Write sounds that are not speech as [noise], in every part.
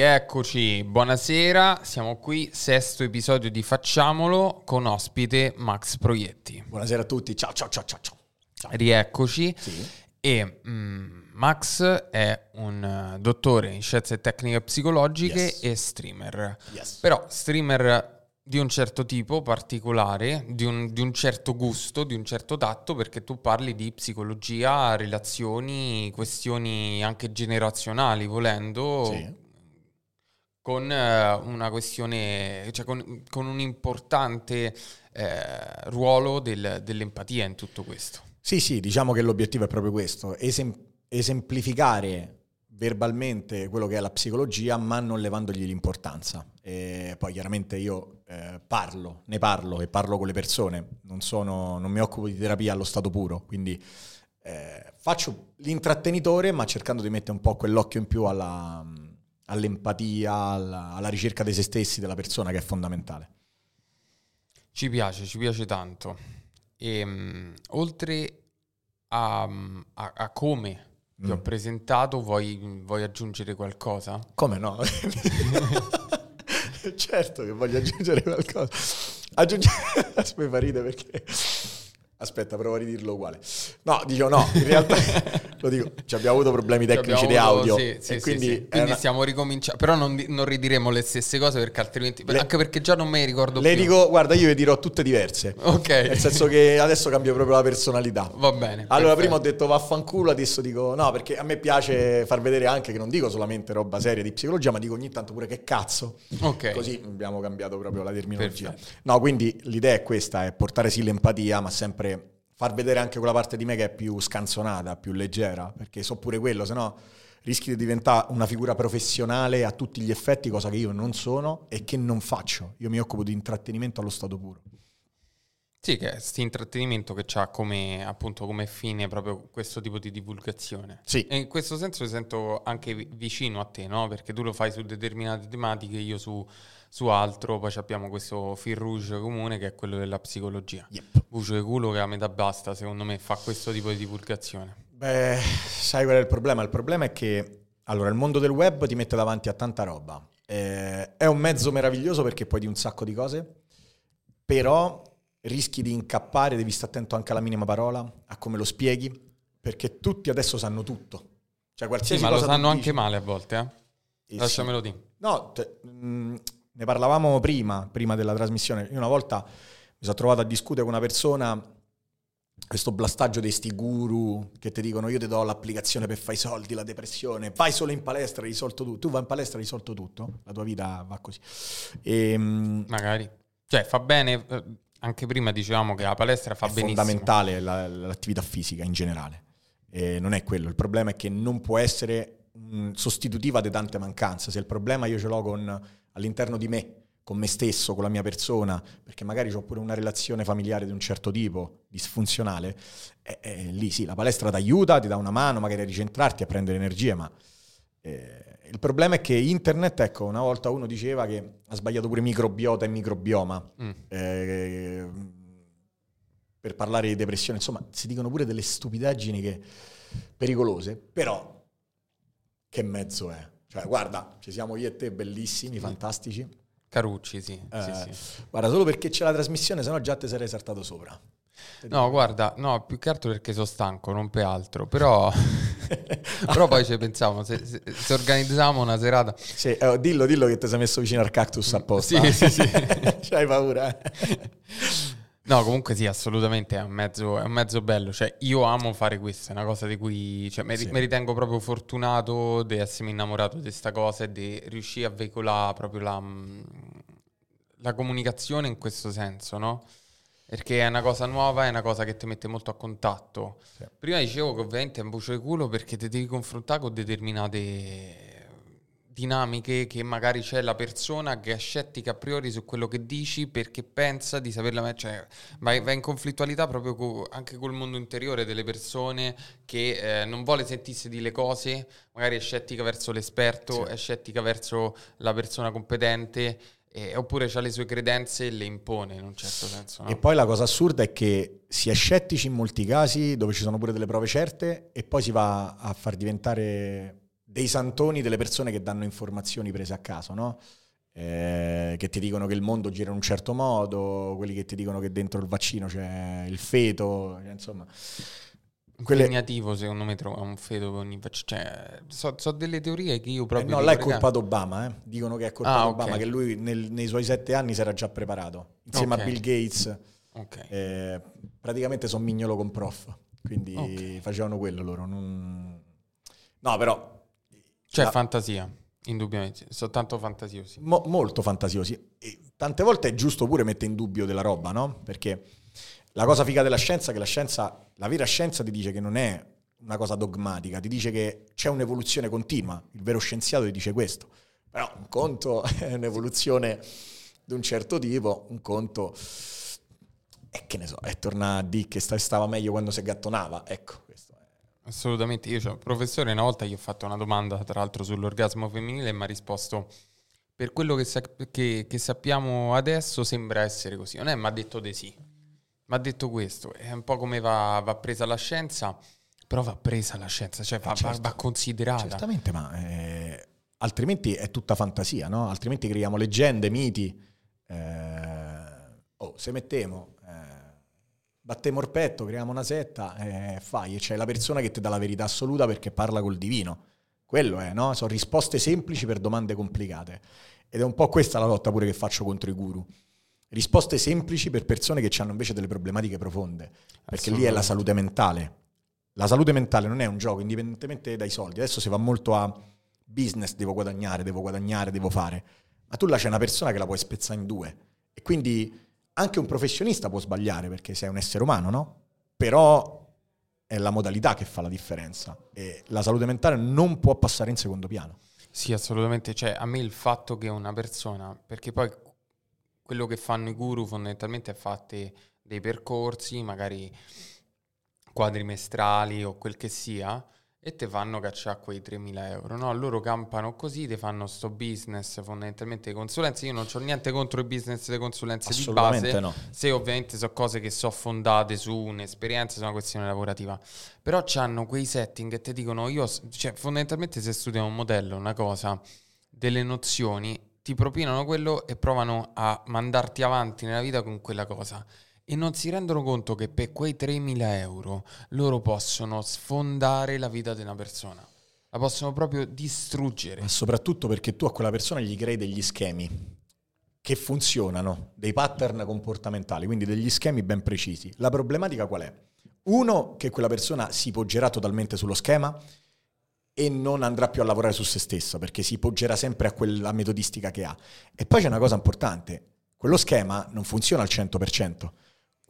Eccoci, buonasera, siamo qui, sesto episodio di Facciamolo con ospite Max Proietti. Buonasera a tutti, ciao ciao ciao ciao. ciao. Rieccoci. Sì. E mm, Max è un uh, dottore in scienze tecniche psicologiche Yes. e streamer. Yes. Però streamer di un certo tipo particolare, di un, di un certo gusto, di un certo tatto, perché tu parli di psicologia, relazioni, questioni anche generazionali, volendo, Sì. Con eh, una questione, cioè con, con un importante eh, ruolo del- dell'empatia in tutto questo. Sì, sì, diciamo che l'obiettivo è proprio questo, esem- esemplificare verbalmente quello che è la psicologia, ma non levandogli l'importanza. E poi chiaramente io eh, parlo, ne parlo e parlo con le persone, non, sono, non mi occupo di terapia allo stato puro, quindi eh, faccio l'intrattenitore, ma cercando di mettere un po' quell'occhio in più alla- all'empatia, alla, alla ricerca di se stessi, della persona, che è fondamentale. Ci piace, ci piace tanto. E, mm, oltre a, a- a come ti ho Mm. presentato, vuoi, vuoi aggiungere qualcosa? Come no? [laughs] certo che voglio aggiungere qualcosa. Aggiunge... Mi fa ridere perché... Aspetta, provo a ridirlo uguale. No, dico no, in realtà [laughs] lo dico, ci abbiamo avuto problemi tecnici di audio. sì, sì, sì, quindi, sì. è Quindi una- stiamo ricominciando. Però non, non ridiremo le stesse cose perché altrimenti. Le- Anche perché già non me ne ricordo le più. dico, guarda, io le dirò tutte diverse. Ok. Nel senso che adesso cambio proprio la personalità. Va bene. Allora, perfetto. prima ho detto vaffanculo, adesso dico no, perché a me piace far vedere anche che non dico solamente roba seria di psicologia, ma dico ogni tanto pure che cazzo. Ok. Così abbiamo cambiato proprio la terminologia. Perfetto. No, quindi l'idea è questa, è portare sì l'empatia, ma sempre far vedere anche quella parte di me che è più scanzonata, più leggera, perché so pure quello, se no rischi di diventare una figura professionale a tutti gli effetti, cosa che io non sono e che non faccio. Io mi occupo di intrattenimento allo stato puro. Sì, che è questo intrattenimento che ha come, appunto, come fine proprio questo tipo di divulgazione. Sì. E in questo senso mi sento anche vi- vicino a te, no? Perché tu lo fai su determinate tematiche, io su, su altro, poi abbiamo questo fil rouge comune che è quello della psicologia. Yep. Bucio di culo che a metà basta, secondo me, fa questo tipo di divulgazione. Beh, sai qual è il problema? Il problema è che allora il mondo del web ti mette davanti a tanta roba. Eh, è un mezzo meraviglioso perché puoi di un sacco di cose, però rischi di incappare, devi stare attento anche alla minima parola, a come lo spieghi, perché tutti adesso sanno tutto. Cioè Sì, qualsiasi ma lo sanno anche dici- male a volte, eh? Eh, Lasciamelo dire. No, te- mh, ne parlavamo prima, prima della trasmissione. Io una volta mi sono trovato a discutere con una persona, questo blastaggio dei sti guru che ti dicono io ti do l'applicazione per fare i soldi, la depressione, vai solo in palestra, risolto tutto. Tu vai in palestra, risolto tutto, la tua vita va così. E, mh, Magari. Cioè, fa bene, eh, anche prima dicevamo che la palestra fa è benissimo. fondamentale la- l'attività fisica in generale. E non è quello, il problema è che non può essere mh, sostitutiva di tante mancanze. Se il problema io ce l'ho con, all'interno di me, con me stesso, con la mia persona, perché magari ho pure una relazione familiare di un certo tipo, disfunzionale, eh, eh, lì sì, la palestra ti aiuta, ti dà una mano magari a ricentrarti, a prendere energie, ma eh, il problema è che internet, ecco, una volta uno diceva che ha sbagliato pure microbiota e microbioma Mm. eh, per parlare di depressione, insomma, si dicono pure delle stupidaggini che pericolose, però che mezzo è? Cioè, guarda, ci siamo io e te, bellissimi, fantastici. Carucci, sì. Eh, sì, sì. Guarda, solo perché c'è la trasmissione, sennò già te sarei saltato sopra. No, guarda, no, più che altro perché sono stanco, non per altro. Però, [laughs] però poi ci pensiamo, se, se, se organizziamo una serata... Sì, eh, dillo, dillo che ti sei messo vicino al cactus apposta. Sì, sì, sì. [laughs] C'hai paura? [laughs] No, comunque sì, assolutamente è un mezzo, è un mezzo bello. Cioè, io amo fare questo, è una cosa di cui cioè, mi, Sì. mi ritengo proprio fortunato di essermi innamorato di questa cosa e di riuscire a veicolare proprio la, mm, la comunicazione in questo senso, no? Perché è una cosa nuova, è una cosa che ti mette molto a contatto. Sì. Prima dicevo che ovviamente è un bucio di culo perché ti devi confrontare con determinate dinamiche che magari c'è la persona che è scettica a priori su quello che dici perché pensa di saperla cioè vai in conflittualità proprio co- anche col mondo interiore delle persone che eh, non vuole sentirsi di le cose magari è scettica verso l'esperto Sì. è scettica verso la persona competente eh, oppure ha le sue credenze e le impone in un certo senso no? E poi la cosa assurda è che si è scettici in molti casi dove ci sono pure delle prove certe e poi si va a far diventare dei santoni delle persone che danno informazioni prese a caso, no? Eh, che ti dicono che il mondo gira in un certo modo, quelli che ti dicono che dentro il vaccino c'è il feto, cioè, insomma. Quelle... Impegnativo secondo me trovare un feto con ogni vaccino. Cioè, so, so, delle teorie che io proprio... Eh no, là è colpa d'Obama, eh. dicono che è colpa ah, d'Obama, okay. che lui nel, nei suoi sette anni si era già preparato, insieme okay. a Bill Gates. Okay. Eh, praticamente sono mignolo con prof, quindi facevano quello loro. Non... No, però... C'è la... fantasia. Indubbiamente, soltanto fantasiosi. Mo- molto fantasiosi. E tante volte è giusto pure mettere in dubbio della roba, no? Perché la cosa figa della scienza è che la scienza, la vera scienza ti dice che non è una cosa dogmatica, ti dice che c'è un'evoluzione continua. Il vero scienziato ti dice questo. Però un conto [laughs] è un'evoluzione di un certo tipo, un conto è che ne so, è tornare a dire che stava meglio quando si gattonava. Ecco, Assolutamente, io cioè, professore una volta gli ho fatto una domanda tra l'altro sull'orgasmo femminile e mi ha risposto per quello che, sa- che, che, sappiamo adesso sembra essere così, non è mi ha detto di sì, mi ha detto questo, è un po' come va, va, presa la scienza, però va presa la scienza, cioè va, certo, va, va considerata. Certamente, ma eh, altrimenti è tutta fantasia, no? Altrimenti creiamo leggende, miti, eh, oh, se mettiamo battiamo il petto, creiamo una setta e fai. E c'è la persona che ti dà la verità assoluta perché parla col divino. Quello è, no? Sono risposte semplici per domande complicate. Ed è un po' questa la lotta pure che faccio contro i guru. Risposte semplici per persone che hanno invece delle problematiche profonde. Perché lì è la salute mentale. La salute mentale non è un gioco, indipendentemente dai soldi. Adesso si va molto a business, devo guadagnare, devo guadagnare, devo fare. Ma tu là c'è una persona che la puoi spezzare in due. E quindi anche un professionista può sbagliare perché sei un essere umano, no? Però è la modalità che fa la differenza e la salute mentale non può passare in secondo piano. Sì, assolutamente. Cioè, a me il fatto che una persona, perché poi quello che fanno i guru fondamentalmente è fare dei percorsi, magari quadrimestrali o quel che sia, e te fanno cacciare quei 3.000 euro, no? Loro campano così, ti fanno sto business fondamentalmente di consulenze. Io non ho niente contro i business di consulenze di base, no. se ovviamente sono cose che sono fondate su un'esperienza, su una questione lavorativa. Però hanno quei setting che ti dicono, io, cioè fondamentalmente se studiano un modello, una cosa, delle nozioni, ti propinano quello e provano a mandarti avanti nella vita con quella cosa e non si rendono conto che per quei 3.000 euro loro possono sfondare la vita di una persona. La possono proprio distruggere. Ma soprattutto perché tu a quella persona gli crei degli schemi che funzionano, dei pattern comportamentali, quindi degli schemi ben precisi. La problematica qual è? Uno, che quella persona si poggerà totalmente sullo schema e non andrà più a lavorare su se stessa perché si poggerà sempre a quella metodistica che ha. E poi c'è una cosa importante, quello schema non funziona al 100%.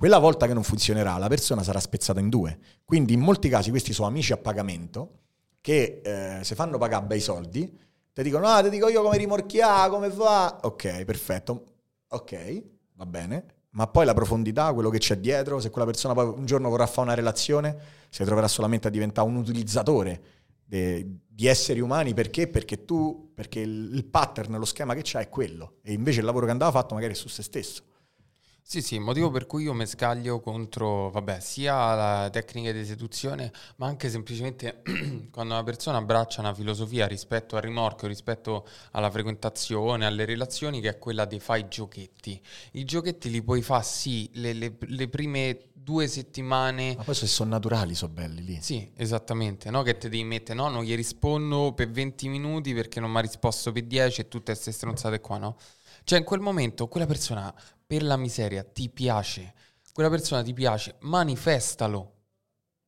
Quella volta che non funzionerà, la persona sarà spezzata in due. Quindi in molti casi questi sono amici a pagamento che eh, se fanno pagare bei soldi, ti dicono, ah, ti dico io come rimorchiare, come fa. Ok, perfetto. Ok, va bene. Ma poi la profondità, quello che c'è dietro, se quella persona poi un giorno vorrà fare una relazione, si troverà solamente a diventare un utilizzatore de, di esseri umani. Perché? Perché tu, perché il, pattern, lo schema che c'ha è quello. E invece il lavoro che andava fatto magari è su se stesso. Sì, sì, motivo per cui io mi scaglio contro, vabbè, sia la tecnica di seduzione, ma anche semplicemente [clears throat] quando una persona abbraccia una filosofia rispetto al rimorchio, rispetto alla frequentazione, alle relazioni, che è quella di fare i giochetti. I giochetti li puoi fare, sì, le, le, le prime due settimane. Ma poi se sono naturali, sono belli lì. Sì, esattamente, no? Che ti devi mettere, no? Non gli rispondo per 20 minuti perché non mi ha risposto per 10 e tutte queste stronzate qua, no? Cioè in quel momento quella persona per la miseria ti piace, quella persona ti piace, manifestalo.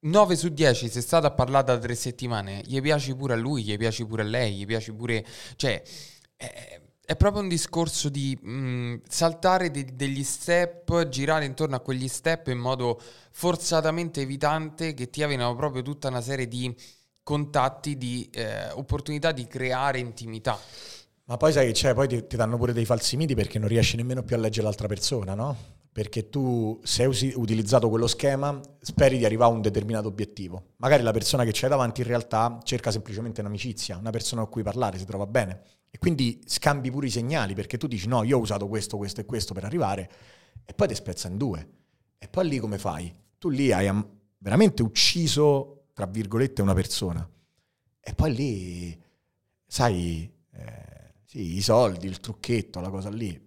9 su 10 se è stata parlata da tre settimane, gli piace pure a lui, gli piace pure a lei, gli piace pure... Cioè, è, è proprio un discorso di mh, mm, saltare de- degli step, girare intorno a quegli step in modo forzatamente evitante che ti avevano proprio tutta una serie di contatti, di eh, opportunità di creare intimità. Ma poi sai che c'è, poi ti, ti, danno pure dei falsi miti perché non riesci nemmeno più a leggere l'altra persona, no? Perché tu, se hai utilizzato quello schema, speri di arrivare a un determinato obiettivo. Magari la persona che c'hai davanti in realtà cerca semplicemente un'amicizia, una persona con cui parlare, si trova bene. E quindi scambi pure i segnali perché tu dici no, io ho usato questo, questo e questo per arrivare e poi ti spezza in due. E poi lì come fai? Tu lì hai veramente ucciso, tra virgolette, una persona. E poi lì sai, eh, sì, i soldi, il trucchetto, la cosa lì,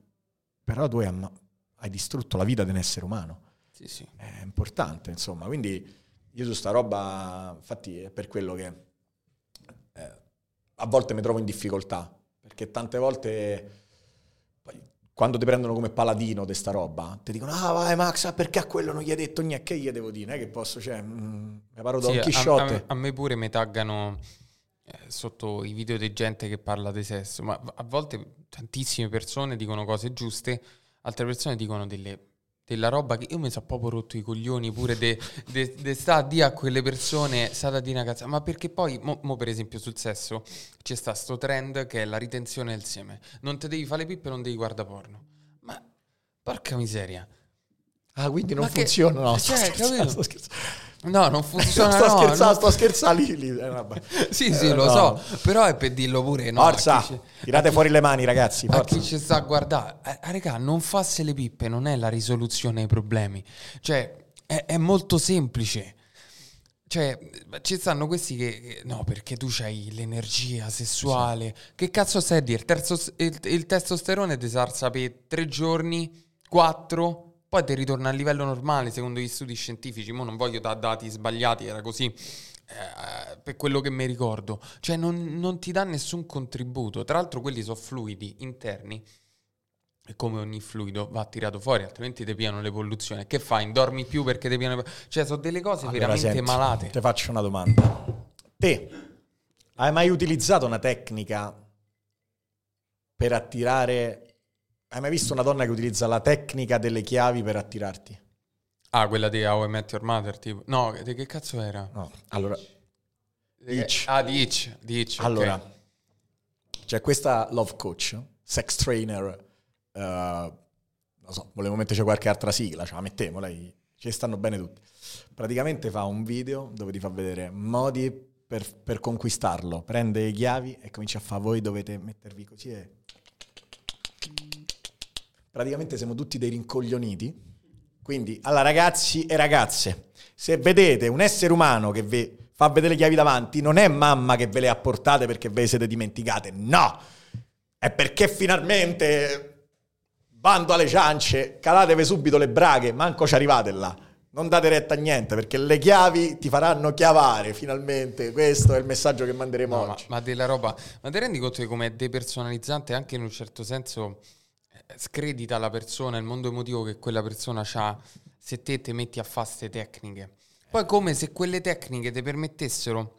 però tu hai, amma- hai distrutto la vita di un essere umano. Sì, sì. È importante, insomma. Quindi io su sta roba, infatti è per quello che eh, a volte mi trovo in difficoltà, perché tante volte quando ti prendono come paladino di sta roba, ti dicono, ah vai Max, ah, perché a quello non gli hai detto niente, che gli devo dire, non è che posso, cioè, mm, mi paro Don Sì, a- Chisciotte. A, a me pure mi taggano sotto i video di gente che parla di sesso, ma a volte tantissime persone dicono cose giuste, altre persone dicono delle- della roba che io mi sono proprio rotto i coglioni pure de, de, de sta a dire a quelle persone state a dire una cazzo, ma perché poi, mo, mo per esempio sul sesso, c'è sta sto trend che è la ritenzione del seme, non te devi fare le pippe, non devi guardare porno, ma porca miseria. Ah, quindi non Ma che- funziona? No, sto cioè, scherzando, capito? sto scherzando. No, non funziona. [laughs] sto no, scherzando, no. sto scherzando lì, eh. [laughs] Sì, sì, Eh, lo no. so, però è per dirlo pure, no? Forza, chi ci- tirate fuori le mani ragazzi, A forza. chi ci sta a guardare, eh, raga, non farsi le pippe non è la risoluzione ai problemi. Cioè, è, è molto semplice. Cioè, ci stanno questi che, no, perché tu hai l'energia sessuale. Che cazzo stai a dire? Il, terzo- il- il testosterone ti sarsa per tre giorni, quattro, poi ti ritorna a livello normale secondo gli studi scientifici. Mo non voglio dare dati sbagliati, era così. eh, per quello che mi ricordo, cioè non, non ti dà nessun contributo. Tra l'altro, quelli sono fluidi interni e come ogni fluido va tirato fuori, altrimenti ti piano l'evoluzione. Che fai? Dormi più perché ti piano. Cioè, sono delle cose Allora, veramente senti, malate. Ti faccio una domanda. Te hai mai utilizzato una tecnica per attirare... Hai mai visto una donna che utilizza la tecnica delle chiavi per attirarti? Ah, quella di How I Met Your Mother, tipo. No, di che cazzo era? No. Allora, Di che- Hitch. Ah, di ok. allora c'è questa love coach, sex trainer, eh, non so, volevo metterci qualche altra sigla, cioè la mettiamo, lei, ci stanno bene tutti. Praticamente fa un video dove ti fa vedere modi per, per conquistarlo, prende le chiavi e comincia a fare voi dovete mettervi così e... Praticamente siamo tutti dei rincoglioniti. Quindi, alla ragazzi e ragazze, se vedete un essere umano che vi fa vedere le chiavi davanti, non è mamma che ve le ha portate perché ve le siete dimenticate, no! È perché finalmente, bando alle ciance, calatevi subito le braghe, manco ci arrivate là. Non date retta a niente perché le chiavi ti faranno chiavare finalmente. Questo è il messaggio che manderemo No, ma, oggi. ma della roba. Ma ti rendi conto che come è depersonalizzante anche in un certo senso scredita la persona, il mondo emotivo che quella persona ha se te ti metti a fare queste tecniche. Poi come se quelle tecniche ti permettessero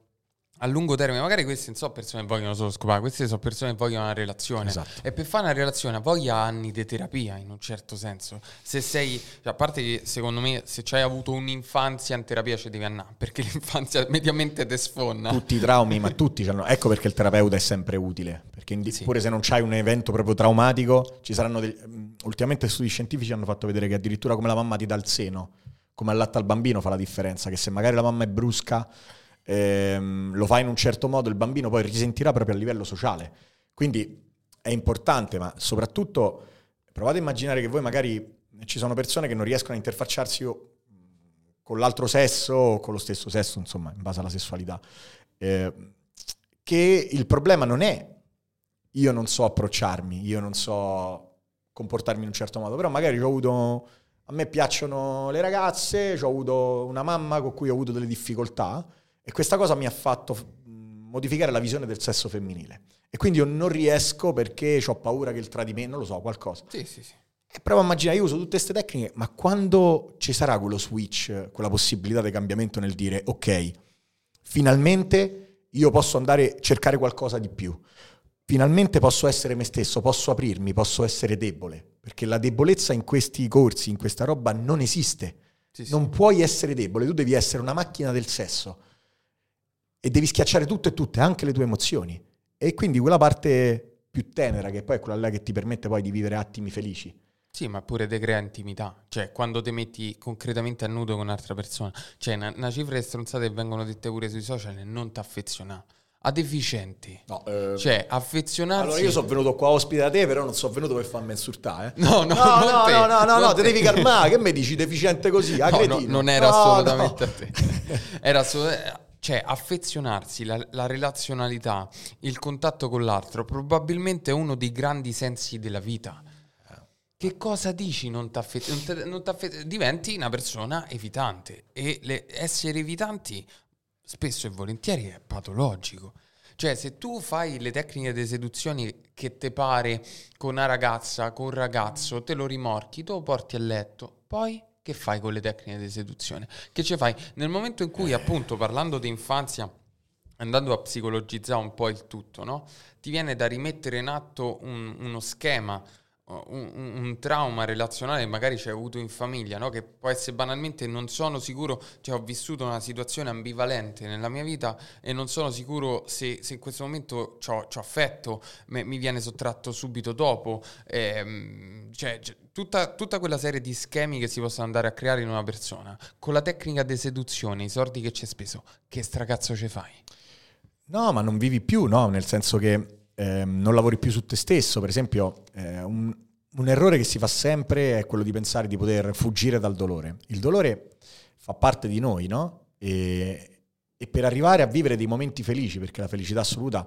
a lungo termine, magari queste non sono persone che vogliono solo scopare, queste sono persone che vogliono una relazione. Esatto. E per fare una relazione voglia anni di terapia in un certo senso. Se sei, cioè, a parte che secondo me se hai avuto un'infanzia in terapia ci devi andare, [laughs] perché l'infanzia mediamente ti sfonna. tutti i traumi, ma tutti c'hanno. Ecco perché il terapeuta è sempre utile. Perché indi- Sì. pure se non c'hai un evento proprio traumatico, ci saranno degli. mm, Ultimamente studi scientifici hanno fatto vedere che addirittura come la mamma ti dà il seno, come allatta al bambino fa la differenza. Che se magari la mamma è brusca, ehm, lo fa in un certo modo, il bambino poi risentirà proprio a livello sociale. Quindi è importante, ma soprattutto provate a immaginare che voi magari ci sono persone che non riescono a interfacciarsi o con l'altro sesso o con lo stesso sesso, insomma, in base alla sessualità. Eh, che il problema non è io non so approcciarmi, io non so comportarmi in un certo modo, però magari ho avuto a me piacciono le ragazze, ho avuto una mamma con cui ho avuto delle difficoltà e questa cosa mi ha fatto modificare la visione del sesso femminile. E quindi io non riesco perché ho paura che il tradimento, non lo so, qualcosa. Sì, sì, sì. E provo a immaginare, io uso tutte queste tecniche, ma quando ci sarà quello switch, quella possibilità di cambiamento nel dire, ok, finalmente io posso andare a cercare qualcosa di più, finalmente posso essere me stesso, posso aprirmi, posso essere debole, perché la debolezza in questi corsi, in questa roba, non esiste. Sì, sì. Non puoi essere debole, tu devi essere una macchina del sesso e devi schiacciare tutto e tutte, anche le tue emozioni. E quindi quella parte più tenera, che poi è quella là che ti permette poi di vivere attimi felici. Sì, ma pure te crea intimità. Cioè, quando ti metti concretamente a nudo con un'altra persona. Cioè, una, una cifra di stronzate che vengono dette pure sui social e non ti affeziona. A deficienti. No, eh, Cioè, affezionarsi... allora io sono venuto qua ospite da te, però non sono venuto per farmi insultare. Eh. No, no, no, no, te, no, no, no, no, te devi calmare. Che mi dici deficiente così? Ah, [laughs] No, no, non era No, assolutamente no. a te. [laughs] Era assolutamente... cioè affezionarsi, la, la, relazionalità, il contatto con l'altro, probabilmente è uno dei grandi sensi della vita. Che cosa dici non t'affe- diventi una persona evitante e le, essere evitanti spesso e volentieri è patologico. Cioè, se tu fai le tecniche di seduzione che te pare con una ragazza, con un ragazzo, te lo rimorchi, te lo porti a letto, poi che fai con le tecniche di seduzione? Che ci fai? Nel momento in cui, appunto, parlando di infanzia, andando a psicologizzare un po' il tutto, no? Ti viene da rimettere in atto un, uno schema, un, un, trauma relazionale magari ci hai avuto in famiglia, no? che può essere banalmente non sono sicuro, cioè ho vissuto una situazione ambivalente nella mia vita e non sono sicuro se, se in questo momento ho affetto, me, mi viene sottratto subito dopo, ehm, cioè, tutta, tutta, quella serie di schemi che si possono andare a creare in una persona, con la tecnica di seduzione, i soldi che ci hai speso, che stracazzo ci fai? No, ma non vivi più, no? Nel senso che eh, non lavori più su te stesso. Per esempio, eh, un, un, errore che si fa sempre è quello di pensare di poter fuggire dal dolore. Il dolore fa parte di noi, no? E, e per arrivare a vivere dei momenti felici, perché la felicità assoluta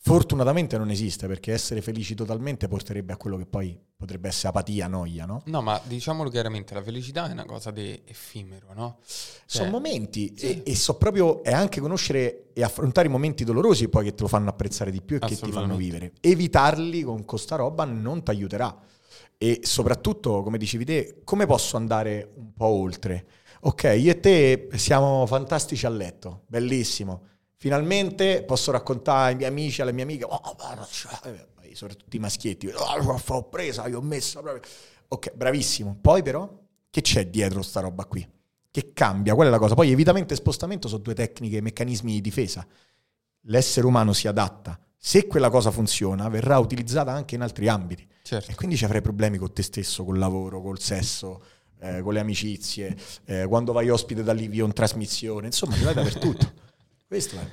Fortunatamente non esiste perché essere felici totalmente porterebbe a quello che poi potrebbe essere apatia, noia, no? No, ma diciamolo chiaramente, la felicità è una cosa di effimero, no? Cioè, sono momenti sì. e, e, so proprio, è anche conoscere e affrontare i momenti dolorosi poi che te lo fanno apprezzare di più e che ti fanno vivere. Evitarli con questa roba non ti aiuterà. E soprattutto, come dicevi te, come posso andare un po' oltre? Ok, io e te siamo fantastici a letto, bellissimo Finalmente posso raccontare ai miei amici, alle mie amiche, oh, cioè, soprattutto i maschietti, oh, ho presa, io ho messa proprio. Ok, bravissimo. Poi però, che c'è dietro sta roba qui? Che cambia? Qual è la cosa? Poi evitamento e spostamento sono due tecniche, meccanismi di difesa. L'essere umano si adatta. Se quella cosa funziona, verrà utilizzata anche in altri ambiti. Certo. E quindi ci avrai problemi con te stesso, col lavoro, col sesso, eh, con le amicizie, eh, quando vai ospite da lì in trasmissione, insomma, ce l'hai dappertutto. [laughs] Questo è.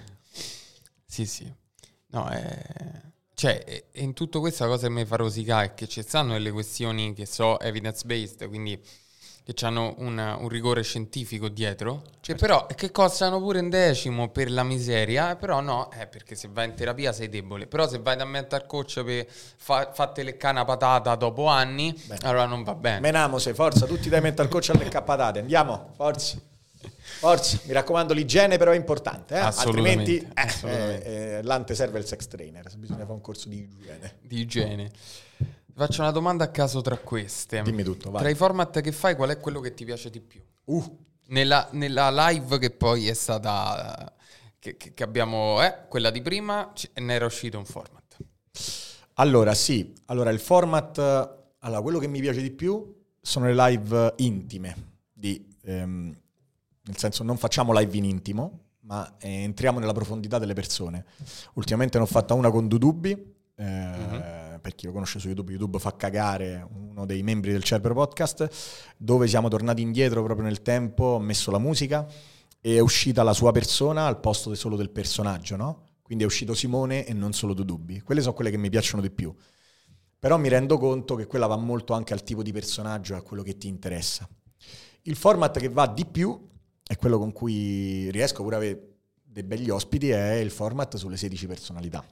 Sì, sì. No, è... Cioè, in tutto questo la cosa che mi fa rosicare è che ci stanno delle questioni che so evidence-based, quindi che hanno una, un rigore scientifico dietro, cioè, però che costano pure un decimo per la miseria, eh, però no, eh, perché se vai in terapia sei debole, però se vai da mental coach per fa, fatte leccare una patata dopo anni, bene. allora non va bene. Menamo sei, forza, tutti dai mental coach a leccare patate, andiamo, forza. Forza, mi raccomando, l'igiene però è importante, eh? altrimenti eh, assolutamente. Eh, eh, l'ante serve il sex trainer, bisogna fare un corso di igiene. Di igiene. Faccio una domanda a caso tra queste. Dimmi tutto, vai. Tra i format che fai, qual è quello che ti piace di più? Uh. Nella, nella live che poi è stata, che, che abbiamo, eh, quella di prima, ne era uscito un format. Allora, sì, allora il format, allora quello che mi piace di più sono le live intime di... Ehm, nel senso non facciamo live in intimo, ma eh, entriamo nella profondità delle persone. Ultimamente ne ho fatta una con Dudubi, eh, uh-huh. per chi lo conosce su YouTube, YouTube fa cagare uno dei membri del Cerbero Podcast, dove siamo tornati indietro proprio nel tempo, ho messo la musica e è uscita la sua persona al posto solo del personaggio, no? Quindi è uscito Simone e non solo Dudubi. Quelle sono quelle che mi piacciono di più. Però mi rendo conto che quella va molto anche al tipo di personaggio e a quello che ti interessa. Il format che va di più e quello con cui riesco pure a avere dei begli ospiti è il format sulle 16 personalità,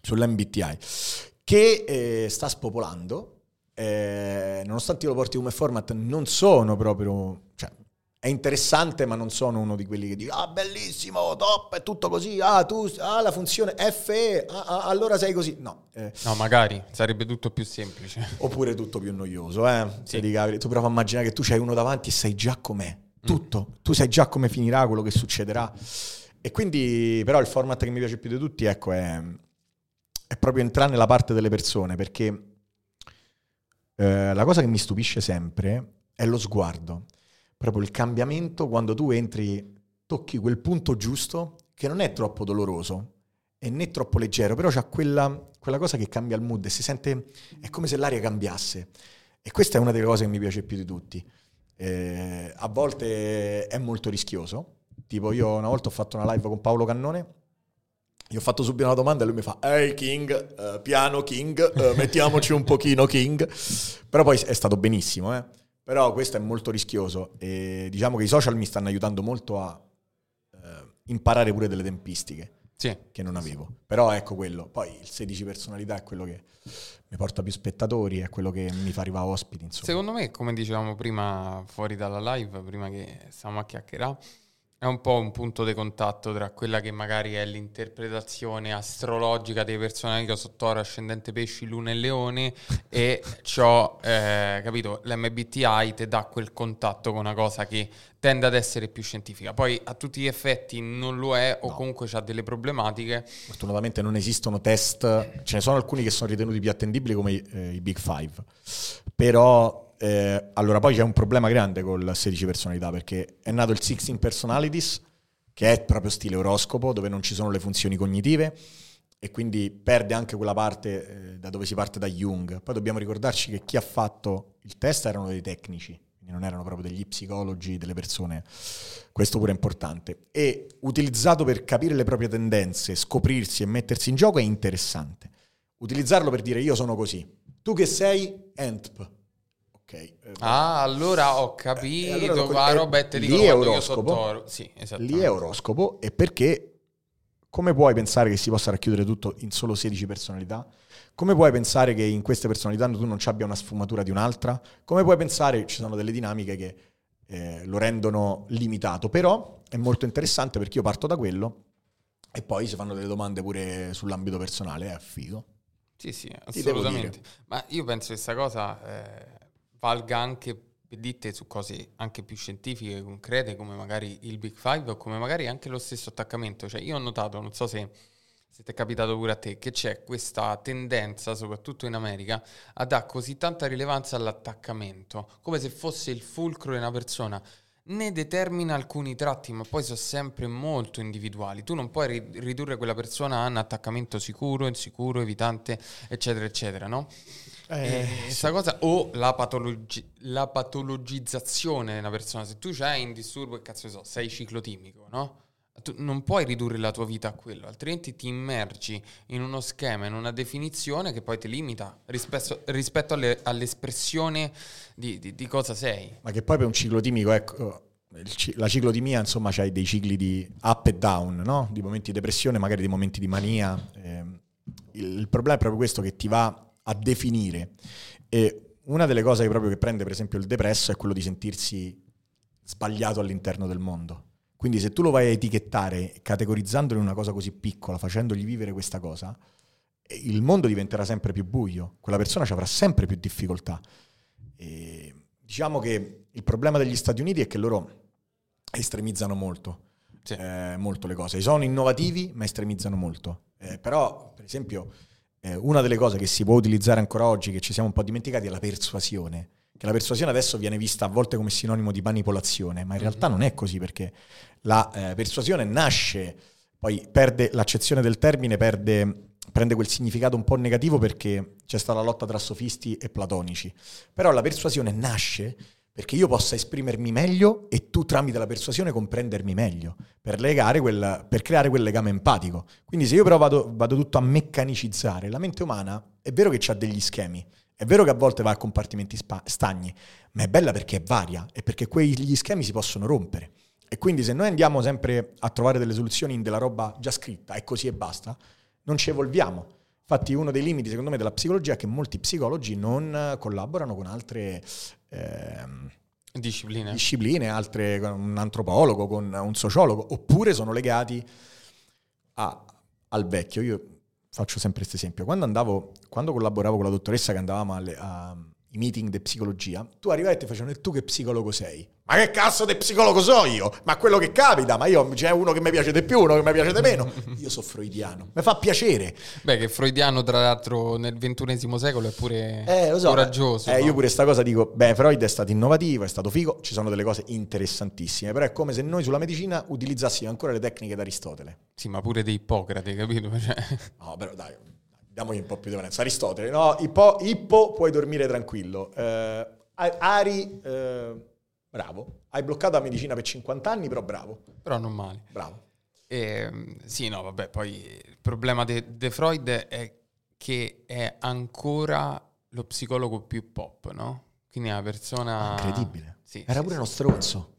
sull'MBTI, che eh, sta spopolando. Eh, nonostante io lo porti come format, non sono proprio... Cioè, è interessante, ma non sono uno di quelli che dicono ah bellissimo, top, è tutto così, ah tu, ah la funzione FE, ah, ah, allora sei così. No, eh. no, magari, sarebbe tutto più semplice. Oppure tutto più noioso, eh. Sì. tu prova a immaginare che tu c'hai uno davanti e sai già com'è tutto, tu sai già come finirà quello che succederà. E quindi, però, il format che mi piace più di tutti, ecco, è, è proprio entrare nella parte delle persone, perché eh, la cosa che mi stupisce sempre è lo sguardo, proprio il cambiamento quando tu entri, tocchi quel punto giusto che non è troppo doloroso e né troppo leggero, però c'ha quella, quella cosa che cambia il mood e si sente, è come se l'aria cambiasse. E questa è una delle cose che mi piace più di tutti. Eh, a volte è molto rischioso. Tipo, io una volta ho fatto una live con Paolo Cannone. Gli ho fatto subito una domanda e lui mi fa: Ehi King, uh, piano King, uh, [laughs] mettiamoci un pochino King. Però poi è stato benissimo, eh. Però questo è molto rischioso. E diciamo che i social mi stanno aiutando molto a uh, imparare pure delle tempistiche Sì. che non avevo. Però ecco quello. Poi il 16 personalità è quello che mi porta più spettatori, è quello che mi fa arrivare ospiti, insomma. Secondo me, come dicevamo prima fuori dalla live, prima che stavamo a chiacchierare, è un po' un punto di contatto tra quella che magari è l'interpretazione astrologica dei personaggi che sono Toro, Ascendente Pesci, Luna e Leone e ciò, eh, capito, l'MBTI ti dà quel contatto con una cosa che tende ad essere più scientifica. Poi a tutti gli effetti non lo è o No. comunque ha delle problematiche. Fortunatamente non esistono test, ce ne sono alcuni che sono ritenuti più attendibili come eh, i Big Five, però eh, allora poi c'è un problema grande col 16 personalità perché è nato il 16 personalities che è proprio stile oroscopo dove non ci sono le funzioni cognitive e quindi perde anche quella parte eh, da dove si parte da Jung. Poi dobbiamo ricordarci che chi ha fatto il test erano dei tecnici, quindi non erano proprio degli psicologi, delle persone. Questo pure è importante. E utilizzato per capire le proprie tendenze, scoprirsi e mettersi in gioco è interessante. Utilizzarlo per dire io sono così. Tu che sei? Entp. Ok. eh, Ah, allora ho capito, Eh, allora lo- va, eh, roba e te lì dico è oroscopo. Sì. Lì è oroscopo e perché come puoi pensare che si possa racchiudere tutto in solo 16 personalità? Come puoi pensare che in queste personalità tu non ci abbia una sfumatura di un'altra? Come puoi pensare ci sono delle dinamiche che eh, lo rendono limitato? Però è molto interessante perché io parto da quello e poi si fanno delle domande pure sull'ambito personale, è figo. Sì, sì, assolutamente. Ma io penso che questa cosa eh, valga anche dite su cose anche più scientifiche, concrete, come magari il Big Five o come magari anche lo stesso attaccamento. Cioè, io ho notato, non so se, se ti è capitato pure a te, che c'è questa tendenza, soprattutto in America, a dare così tanta rilevanza all'attaccamento, come se fosse il fulcro di una persona. Ne determina alcuni tratti, ma poi sono sempre molto individuali. Tu non puoi ri- ridurre quella persona a un attaccamento sicuro, insicuro, evitante, eccetera, eccetera, no? Eh, questa cosa, o la, patologi- la patologizzazione di una persona, se tu hai un disturbo, cazzo ne so, sei ciclotimico, no? Tu non puoi ridurre la tua vita a quello, altrimenti ti immergi in uno schema, in una definizione che poi ti limita rispetto, rispetto alle- all'espressione di, di- di cosa sei. Ma che poi per un ciclotimico, ecco, la ciclotimia insomma c'hai dei cicli di up e down, no? Di momenti di depressione, magari di momenti di mania. ehm. il, il problema è proprio questo che ti va a definire. E una delle cose che proprio che prende per esempio il depresso è quello di sentirsi sbagliato all'interno del mondo. Quindi se tu lo vai a etichettare categorizzandolo in una cosa così piccola, facendogli vivere questa cosa, il mondo diventerà sempre più buio, quella persona ci avrà sempre più difficoltà. E diciamo che il problema degli Stati Uniti è che loro estremizzano molto, Sì. eh, molto le cose. Sono innovativi, ma estremizzano molto. Eh, però, per esempio, una delle cose che si può utilizzare ancora oggi, che ci siamo un po' dimenticati, è la persuasione. Che la persuasione adesso viene vista a volte come sinonimo di manipolazione, ma in realtà non è così perché la eh, persuasione nasce, poi perde l'accezione del termine, perde, prende quel significato un po' negativo perché c'è stata la lotta tra sofisti e platonici. Però la persuasione nasce perché io possa esprimermi meglio e tu tramite la persuasione comprendermi meglio, per, quel, per creare quel legame empatico. Quindi se io però vado, vado tutto a meccanicizzare, la mente umana è vero che ha degli schemi, è vero che a volte va a compartimenti spa- stagni, ma è bella perché è varia e perché quegli schemi si possono rompere. E quindi se noi andiamo sempre a trovare delle soluzioni in della roba già scritta e così e basta, non ci evolviamo. Infatti uno dei limiti secondo me della psicologia è che molti psicologi non collaborano con altre ehm, Discipline. discipline, altre, con un antropologo, con un sociologo, oppure sono legati a- al vecchio. Io faccio sempre questo esempio. Quando andavo, quando collaboravo con la dottoressa che andavamo alle, a- i meeting di psicologia, tu arrivavi e ti facevano e tu che psicologo sei? Ma che cazzo di psicologo so io? Ma quello che capita, ma io c'è uno che mi piace di più, uno che mi piace di meno. [laughs] Io sono freudiano, mi fa piacere. Beh, che freudiano, tra l'altro, nel ventunesimo secolo è pure Eh, lo so. coraggioso. Eh, no? io pure sta cosa dico, beh, Freud è stato innovativo, è stato figo, ci sono delle cose interessantissime, però è come se noi sulla medicina utilizzassimo ancora le tecniche d'Aristotele. Sì, ma pure dei Ippocrate, capito? [laughs] Cioè, No, però dai, diamogli un po' più di valenza. Aristotele, no, Ippo, Ippo puoi dormire tranquillo. Eh, Ari, eh, bravo. Hai bloccato la medicina per 50 anni, però bravo, però non male. bravo. Ehm, sì, no, vabbè, poi il problema di Freud è che è ancora lo psicologo più pop, no? Quindi è una persona... Incredibile. Sì, Era sì, pure sì. uno stronzo.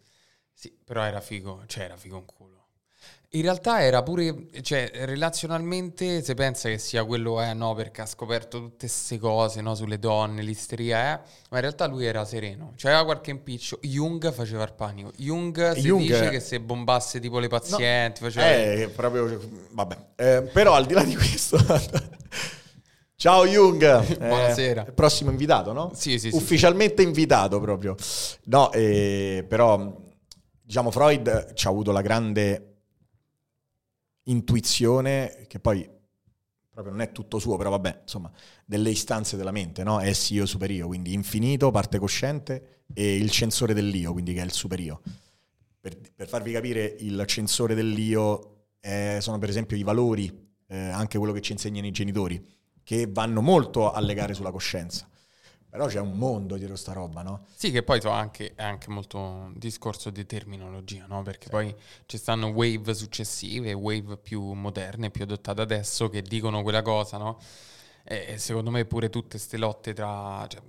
Sì, però era figo, cioè era figo un culo. In realtà era pure, cioè, relazionalmente, se pensa che sia quello, eh, no, perché ha scoperto tutte queste cose, no, sulle donne, l'isteria, eh, ma in realtà lui era sereno, cioè aveva qualche impiccio. Jung faceva il panico. Jung si Jung- dice che se bombasse tipo le pazienti, faceva... Eh, proprio, vabbè. Eh, però al di là di questo... [laughs] Ciao Jung! [laughs] Eh, Buonasera. il prossimo invitato, no? Sì, sì, sì, Ufficialmente invitato proprio. No, eh, però diciamo Freud ci ha avuto la grande intuizione che poi proprio non è tutto suo, però vabbè, insomma, delle istanze della mente, no? Essi, io, superio, quindi infinito, parte cosciente e il censore dell'io, quindi che è il superio. Per, per farvi capire, il censore dell'io eh, sono per esempio i valori, eh, anche quello che ci insegnano i genitori, che vanno molto a legare sulla coscienza. Però c'è un mondo dietro sta roba, no? Sì, che poi so, anche, è anche molto un discorso di terminologia, no? Perché poi ci stanno wave successive, wave più moderne, più adottate adesso, che dicono quella cosa, no? E secondo me pure tutte queste lotte tra... Cioè,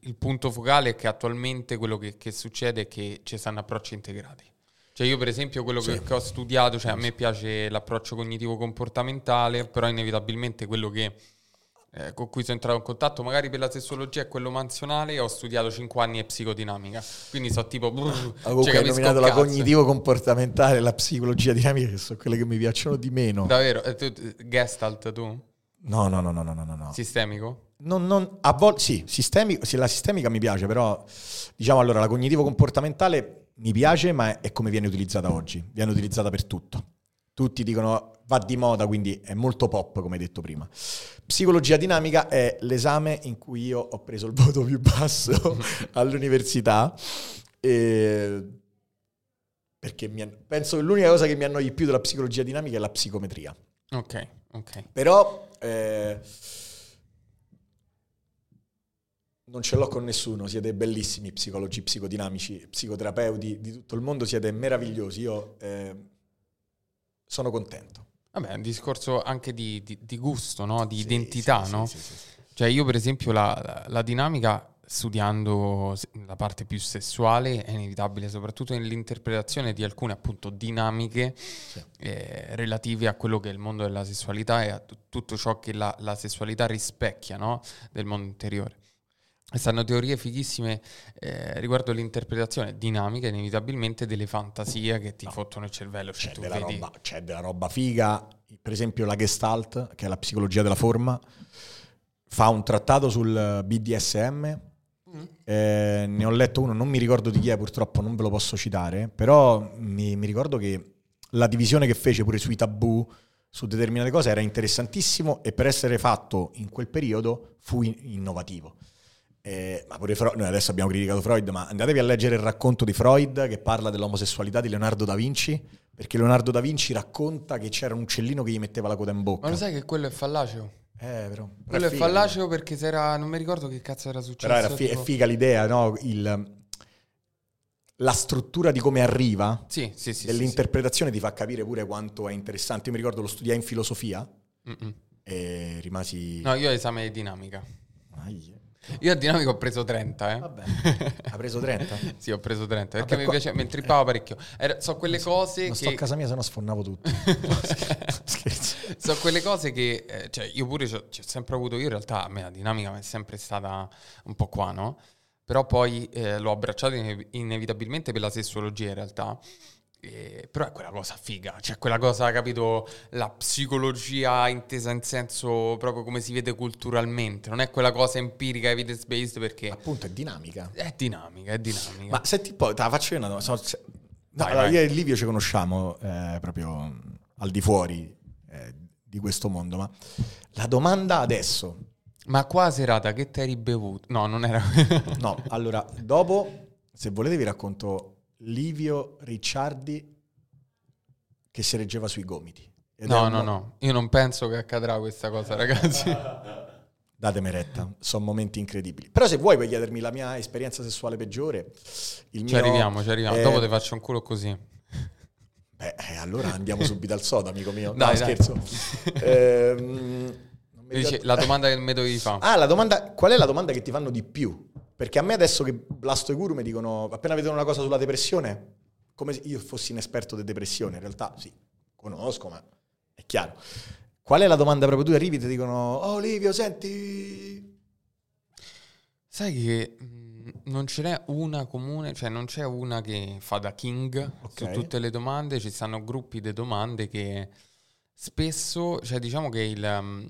il punto focale è che attualmente quello che, che succede è che ci stanno approcci integrati. Cioè io per esempio quello che, Sì. che ho studiato, cioè a me piace l'approccio cognitivo-comportamentale, però inevitabilmente quello che eh, con cui sono entrato in contatto magari per la sessologia è quello manzionale ho studiato 5 anni e psicodinamica quindi so tipo brrr, Ah, cioè, Comunque hai nominato la cognitivo-comportamentale, la psicologia dinamica, che sono quelle che mi piacciono di meno. davvero Eh, tu- tu- gestalt tu? No, no, no, no, no, no, no. no. sistemico? Non, non- a volte sì, sistemico, sì, la sistemica mi piace, però diciamo allora la cognitivo-comportamentale mi piace, ma è, è come viene utilizzata oggi. Viene utilizzata per tutto. Tutti dicono va di moda, quindi è molto pop, come detto prima. Psicologia dinamica è l'esame in cui io ho preso il voto più basso [laughs] all'università. e- Perché mi penso che l'unica cosa che mi annoi più della psicologia dinamica è la psicometria. ok ok Però eh, non ce l'ho con nessuno, siete bellissimi psicologi, psicodinamici, psicoterapeuti di tutto il mondo, siete meravigliosi, io eh, sono contento. Vabbè è un discorso anche di, di- di gusto no? di Sì, identità sì, no? sì, sì, sì. Cioè io per esempio la, la- dinamica studiando la parte più sessuale è inevitabile soprattutto nell'interpretazione di alcune appunto dinamiche eh, relative a quello che è il mondo della sessualità e a tu- tutto ciò che la, la sessualità rispecchia no? del mondo interiore. E stanno teorie fighissime eh, riguardo l'interpretazione dinamica inevitabilmente delle fantasie che ti No. fottono il cervello. C'è tu della, vedi- roba, c'è della roba figa, per esempio la Gestalt, che è la psicologia della forma, fa un trattato sul BDSM. Eh, ne ho letto uno, non mi ricordo di chi è, purtroppo non ve lo posso citare, però mi, mi ricordo che la divisione che fece pure sui tabù su determinate cose era interessantissimo e per essere fatto in quel periodo fu in- innovativo. Eh, ma pure Freud, noi adesso abbiamo criticato Freud, ma andatevi a leggere il racconto di Freud che parla dell'omosessualità di Leonardo da Vinci, perché Leonardo da Vinci racconta che c'era un uccellino che gli metteva la coda in bocca. Ma lo sai che quello è fallaceo? Eh, però, Quello è figa, fallaceo perché se era, non mi ricordo che cazzo era successo. Però era fi- è tipo- figa l'idea, no? Il- la struttura di come arriva Sì, sì, sì. sì, dell'interpretazione ti fa capire pure quanto è interessante. Io mi ricordo lo studiai in filosofia. Mm-mm. e rimasi... No, io ho esame di dinamica. Ai, Io a dinamica ho preso 30, eh. Vabbè, ha preso 30? [laughs] sì, ho preso 30 perché Vabbè, mi qua- piace, mi intrippava parecchio. Era- so quelle cose Non sto che a casa mia se no sfonnavo tutto. [laughs] Scherzo. so quelle cose che eh, cioè io pure ho sempre avuto io in realtà a me la dinamica mi è sempre stata un po' qua, no? Però poi eh, l'ho abbracciato ine- inevitabilmente per la sessologia in realtà. Eh, però è quella cosa figa, cioè quella cosa, capito, la psicologia intesa in senso proprio come si vede culturalmente, non è quella cosa empirica, evidence based perché Appunto è dinamica. è dinamica, è dinamica. Ma senti un po', te la faccio io una domanda. No, Vai, allora, vai. io e Livio ci conosciamo eh, proprio mm, al di fuori eh, di questo mondo, ma la domanda adesso, Ma qua serata che ti eri bevuto? No, non era... [laughs] no, allora, dopo, se volete vi racconto Livio Ricciardi che si reggeva sui gomiti. Ed è no, no, no, io non penso che accadrà questa cosa, [laughs] ragazzi. Datemi retta, sono momenti incredibili. Però se vuoi puoi chiedermi la mia esperienza sessuale peggiore, il Ci arriviamo, ci arriviamo. eh, Dopo ti faccio un culo così. Beh, eh, allora andiamo subito al soda, amico mio. No, Dai, dai. scherzo. Ehm, ricordo- la domanda che mi dovevi fare. Ah, la domanda, qual è la domanda che ti fanno di più? Perché a me adesso che blasto i guru mi dicono, appena vedono una cosa sulla depressione, come se io fossi inesperto di depressione. In realtà sì, conosco, ma è chiaro. Qual è la domanda proprio? Tu arrivi e ti dicono, oh Livio, senti... Sai che mh, non ce n'è una comune, cioè non c'è una che fa da king Ok. su tutte le domande, ci stanno gruppi di domande che spesso, cioè diciamo che il, um,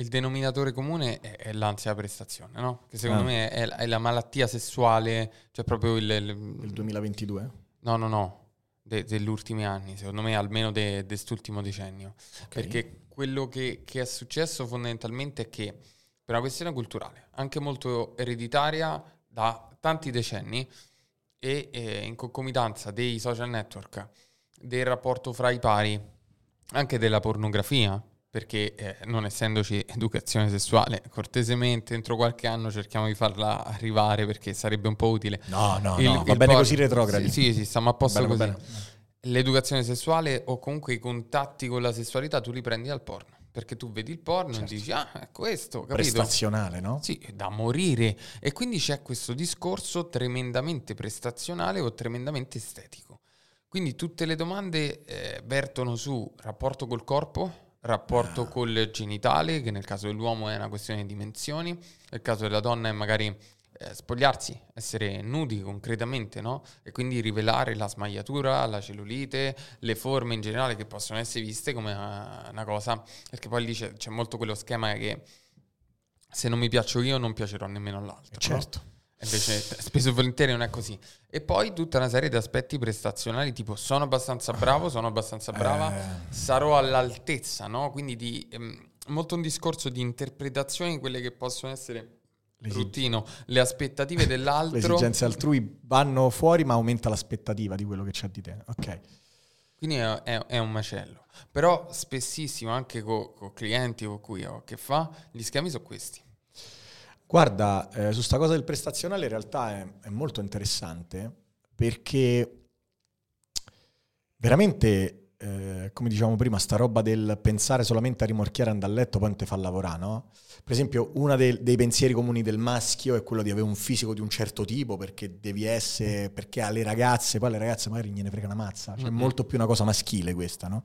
il denominatore comune è, è l'ansia da prestazione, no? Che secondo Ah. me è, è la malattia sessuale, cioè proprio il... Nel 2022? no, no, no, de- degli ultimi anni, secondo me almeno de- de quest'ultimo decennio. Ok. Perché quello che, che è successo fondamentalmente è che per una questione culturale, anche molto ereditaria da tanti decenni e eh, in concomitanza dei social network, del rapporto fra i pari, anche della pornografia, perché eh, non essendoci educazione sessuale, cortesemente entro qualche anno cerchiamo di farla arrivare perché sarebbe un po' utile. No, no, Il- no, va il bene por- così retrogradi. Sì, sì, sì, stiamo a posto Bene, così. L'educazione sessuale o comunque i contatti con la sessualità tu li prendi dal porno. Perché tu vedi il porno Certo. e dici, ah, è questo, capito? Prestazionale, no? Sì, da morire. E quindi c'è questo discorso tremendamente prestazionale o tremendamente estetico. Quindi tutte le domande eh, vertono su rapporto col corpo, rapporto Ah. col genitale, che nel caso dell'uomo è una questione di dimensioni, nel caso della donna è magari eh, spogliarsi, essere nudi concretamente, no? E quindi rivelare la smagliatura, la cellulite, le forme in generale che possono essere viste come una, una cosa, perché poi lì c'è, c'è molto quello schema che se non mi piaccio io non piacerò nemmeno all'altro. no? Certo. E Invece [laughs] spesso e volentieri non è così. E poi tutta una serie di aspetti prestazionali, tipo sono abbastanza bravo, sono abbastanza brava, Eh. sarò all'altezza, no? Quindi di, ehm, molto un discorso di interpretazione di quelle che possono essere bruttino, le aspettative [laughs] Le dell'altro. esigenze altrui vanno fuori, ma aumenta l'aspettativa di quello che c'è di te. Ok. Quindi è, è- è un macello. Però spessissimo anche con clienti con cui ho che fa, gli schemi sono questi. Guarda, eh, su sta cosa del prestazionale in realtà è, è molto interessante perché veramente, eh, come dicevamo prima, sta roba del pensare solamente a rimorchiare e andare a letto poi non ti fa lavorare, no? Per esempio, uno dei pensieri comuni del maschio è quello di avere un fisico di un certo tipo perché devi essere, perché alle ragazze, poi alle ragazze magari gliene frega una mazza, cioè è molto più una cosa maschile questa, no?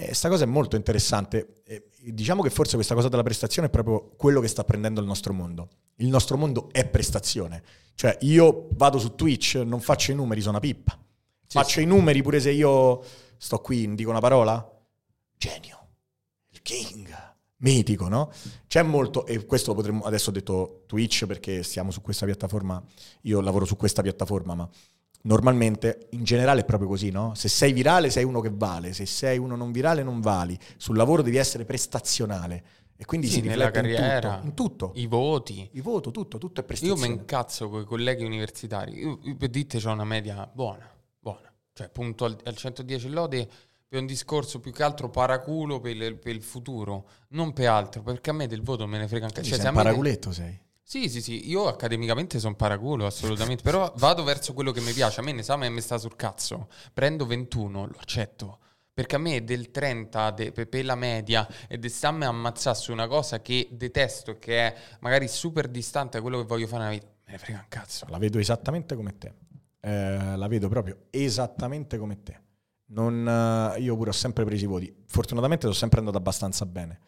Eh, sta cosa è molto interessante. Eh, diciamo che forse questa cosa della prestazione è proprio quello che sta prendendo il nostro mondo. Il nostro mondo è prestazione. Cioè, io vado su Twitch, non faccio i numeri, sono una pippa. Sì, faccio i numeri pure se io sto qui, dico una parola? Genio. Il king. Mitico, no? C'è molto, e questo lo potremmo, adesso ho detto Twitch perché stiamo su questa piattaforma, io lavoro su questa piattaforma, ma normalmente in generale è proprio così, no? Se sei virale sei uno che vale, se sei uno non virale non vali. Sul lavoro devi essere prestazionale e quindi Sì, si nella riflette in carriera, tutto, in tutto. I voti. Il voto, tutto, tutto è Io prestazione. mi incazzo con i colleghi universitari. Io, io per dite c'ho una media buona, buona. Cioè, punto al, al 110 lode per un discorso più che altro paraculo per il, per il futuro, non per altro, perché a me del voto me ne frega anche. Cioè, sei se un paraculetto sei. Sì, sì, sì, io accademicamente sono paraculo, assolutamente, però vado verso quello che mi piace. A me l'esame mi sta sul cazzo. Prendo 21, lo accetto. Perché a me del 30 de- per per la media e di stammi ammazzare su una cosa che detesto che è magari super distante da quello che voglio fare nella vita, me ne frega un cazzo. La vedo esattamente come te. Eh, la vedo proprio esattamente come te. Non, eh, io pure ho sempre preso i voti. Fortunatamente sono sempre andato abbastanza bene.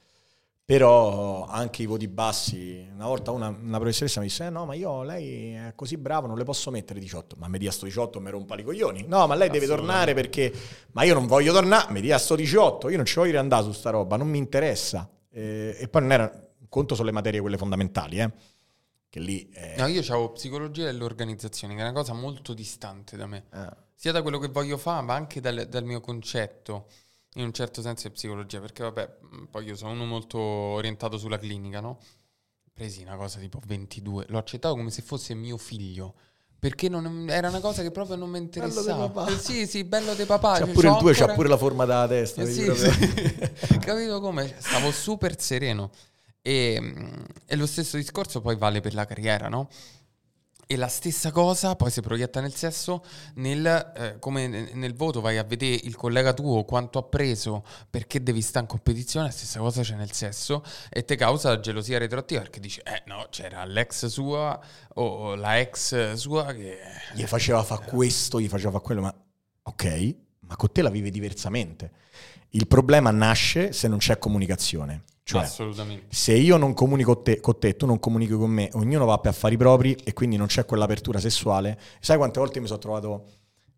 Però anche i voti bassi, una volta una, una professoressa mi disse: eh, No, ma io lei è così bravo, non le posso mettere 18. Ma mi dia sto 18 mi rompa i coglioni. No, ma lei deve tornare perché. Ma io non voglio tornare, mi dia sto 18. Io non ci voglio riandare su sta roba, non mi interessa. Eh, e poi non era. Conto sulle materie quelle fondamentali, eh. Che lì. eh, No, io avevo psicologia dell'organizzazione, che è una cosa molto distante da me. eh. sia da quello che voglio fare, ma anche dal, dal mio concetto, in un certo senso, di psicologia, perché vabbè, poi io sono uno molto orientato sulla clinica, no? Presi una cosa tipo 22, l'ho accettato come se fosse mio figlio, perché non- era una cosa che proprio non mi Bello interessava. papà. Eh, sì, sì, bello di papà. C'ha cioè, pure il c'ho 2, c'ha ancora- pure la forma della testa. eh, sì, sì. Capito [laughs] come? Stavo super sereno. E, e lo stesso discorso poi vale per la carriera, no? E la stessa cosa poi si proietta nel sesso, nel, eh, come nel voto vai a vedere il collega tuo quanto ha preso perché devi stare in competizione, la stessa cosa c'è nel sesso e ti causa gelosia retroattiva perché dici, eh no, c'era l'ex sua o la ex sua che... Gli faceva fa questo, gli faceva fa quello, ma ok, ma con te la vive diversamente. Il problema nasce se non c'è comunicazione. Cioè, Assolutamente. Se io non comunico con te, con te, tu non comunichi con me, ognuno va per affari propri e quindi non c'è quell'apertura sessuale. Sai quante volte mi sono trovato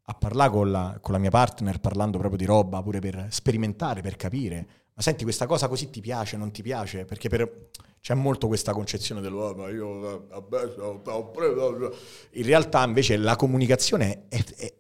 a parlare con la, con la mia partner, parlando proprio di roba, pure per sperimentare, per capire. Ma senti, questa cosa così ti piace, non ti piace? Perché per, c'è molto questa concezione dell'uomo, io vabbè, ho preso... In realtà invece la comunicazione è, è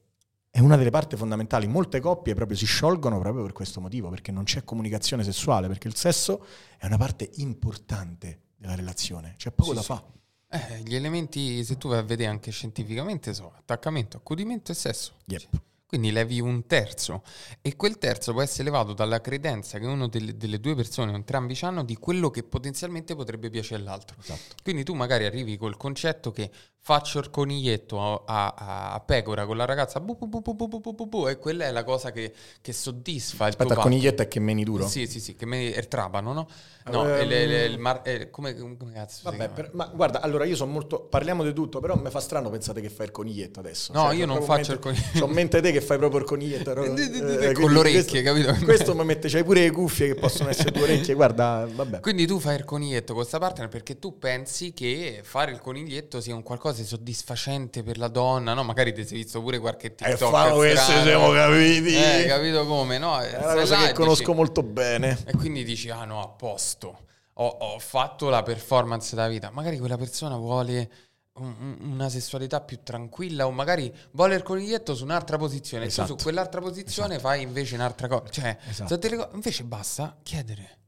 è una delle parti fondamentali. Molte coppie proprio si sciolgono proprio per questo motivo, perché non c'è comunicazione sessuale, perché il sesso è una parte importante della relazione, c'è poco sì, da fare. Eh, gli elementi, se tu vai a vedere anche scientificamente, sono attaccamento, accudimento e sesso. Yep. Quindi levi un terzo e quel terzo può essere levato dalla credenza che uno delle, delle due persone, entrambi hanno, di quello che potenzialmente potrebbe piacere all'altro. Esatto. Quindi tu magari arrivi col concetto che faccio il coniglietto a, a, a pecora con la ragazza bu, bu, bu, e quella è la cosa che, che soddisfa Aspetta, il il coniglietto è che meni duro? Sì, sì, sì, che meni è il trapano, no? No, è, è, è il mar, come, come, cazzo Vabbè, per, ma guarda, allora io sono molto... Parliamo di tutto, però mi fa strano pensate che fai il coniglietto adesso. No, cioè, io non faccio mente, il coniglietto. Ho in mente te che fai proprio il coniglietto. [laughs] eh, con le orecchie, capito? [laughs] Questo mi mette, c'hai pure le cuffie che possono essere due orecchie, guarda, vabbè. Quindi tu fai il coniglietto con questa partner perché tu pensi che fare il coniglietto sia un qualcosa di soddisfacente per la donna, no? Magari ti sei visto pure qualche eh, TikTok. E questo siamo capiti. Eh, capito come, no? È una cosa che conosco dici, molto bene. E quindi dici, ah no, a posto. Ho, ho fatto la performance della vita. Magari quella persona vuole un, una sessualità più tranquilla o magari vuole il coniglietto su un'altra posizione esatto. tu su esatto. quell'altra posizione esatto. fai invece un'altra cosa. Cioè, esatto. delle, invece basta chiedere.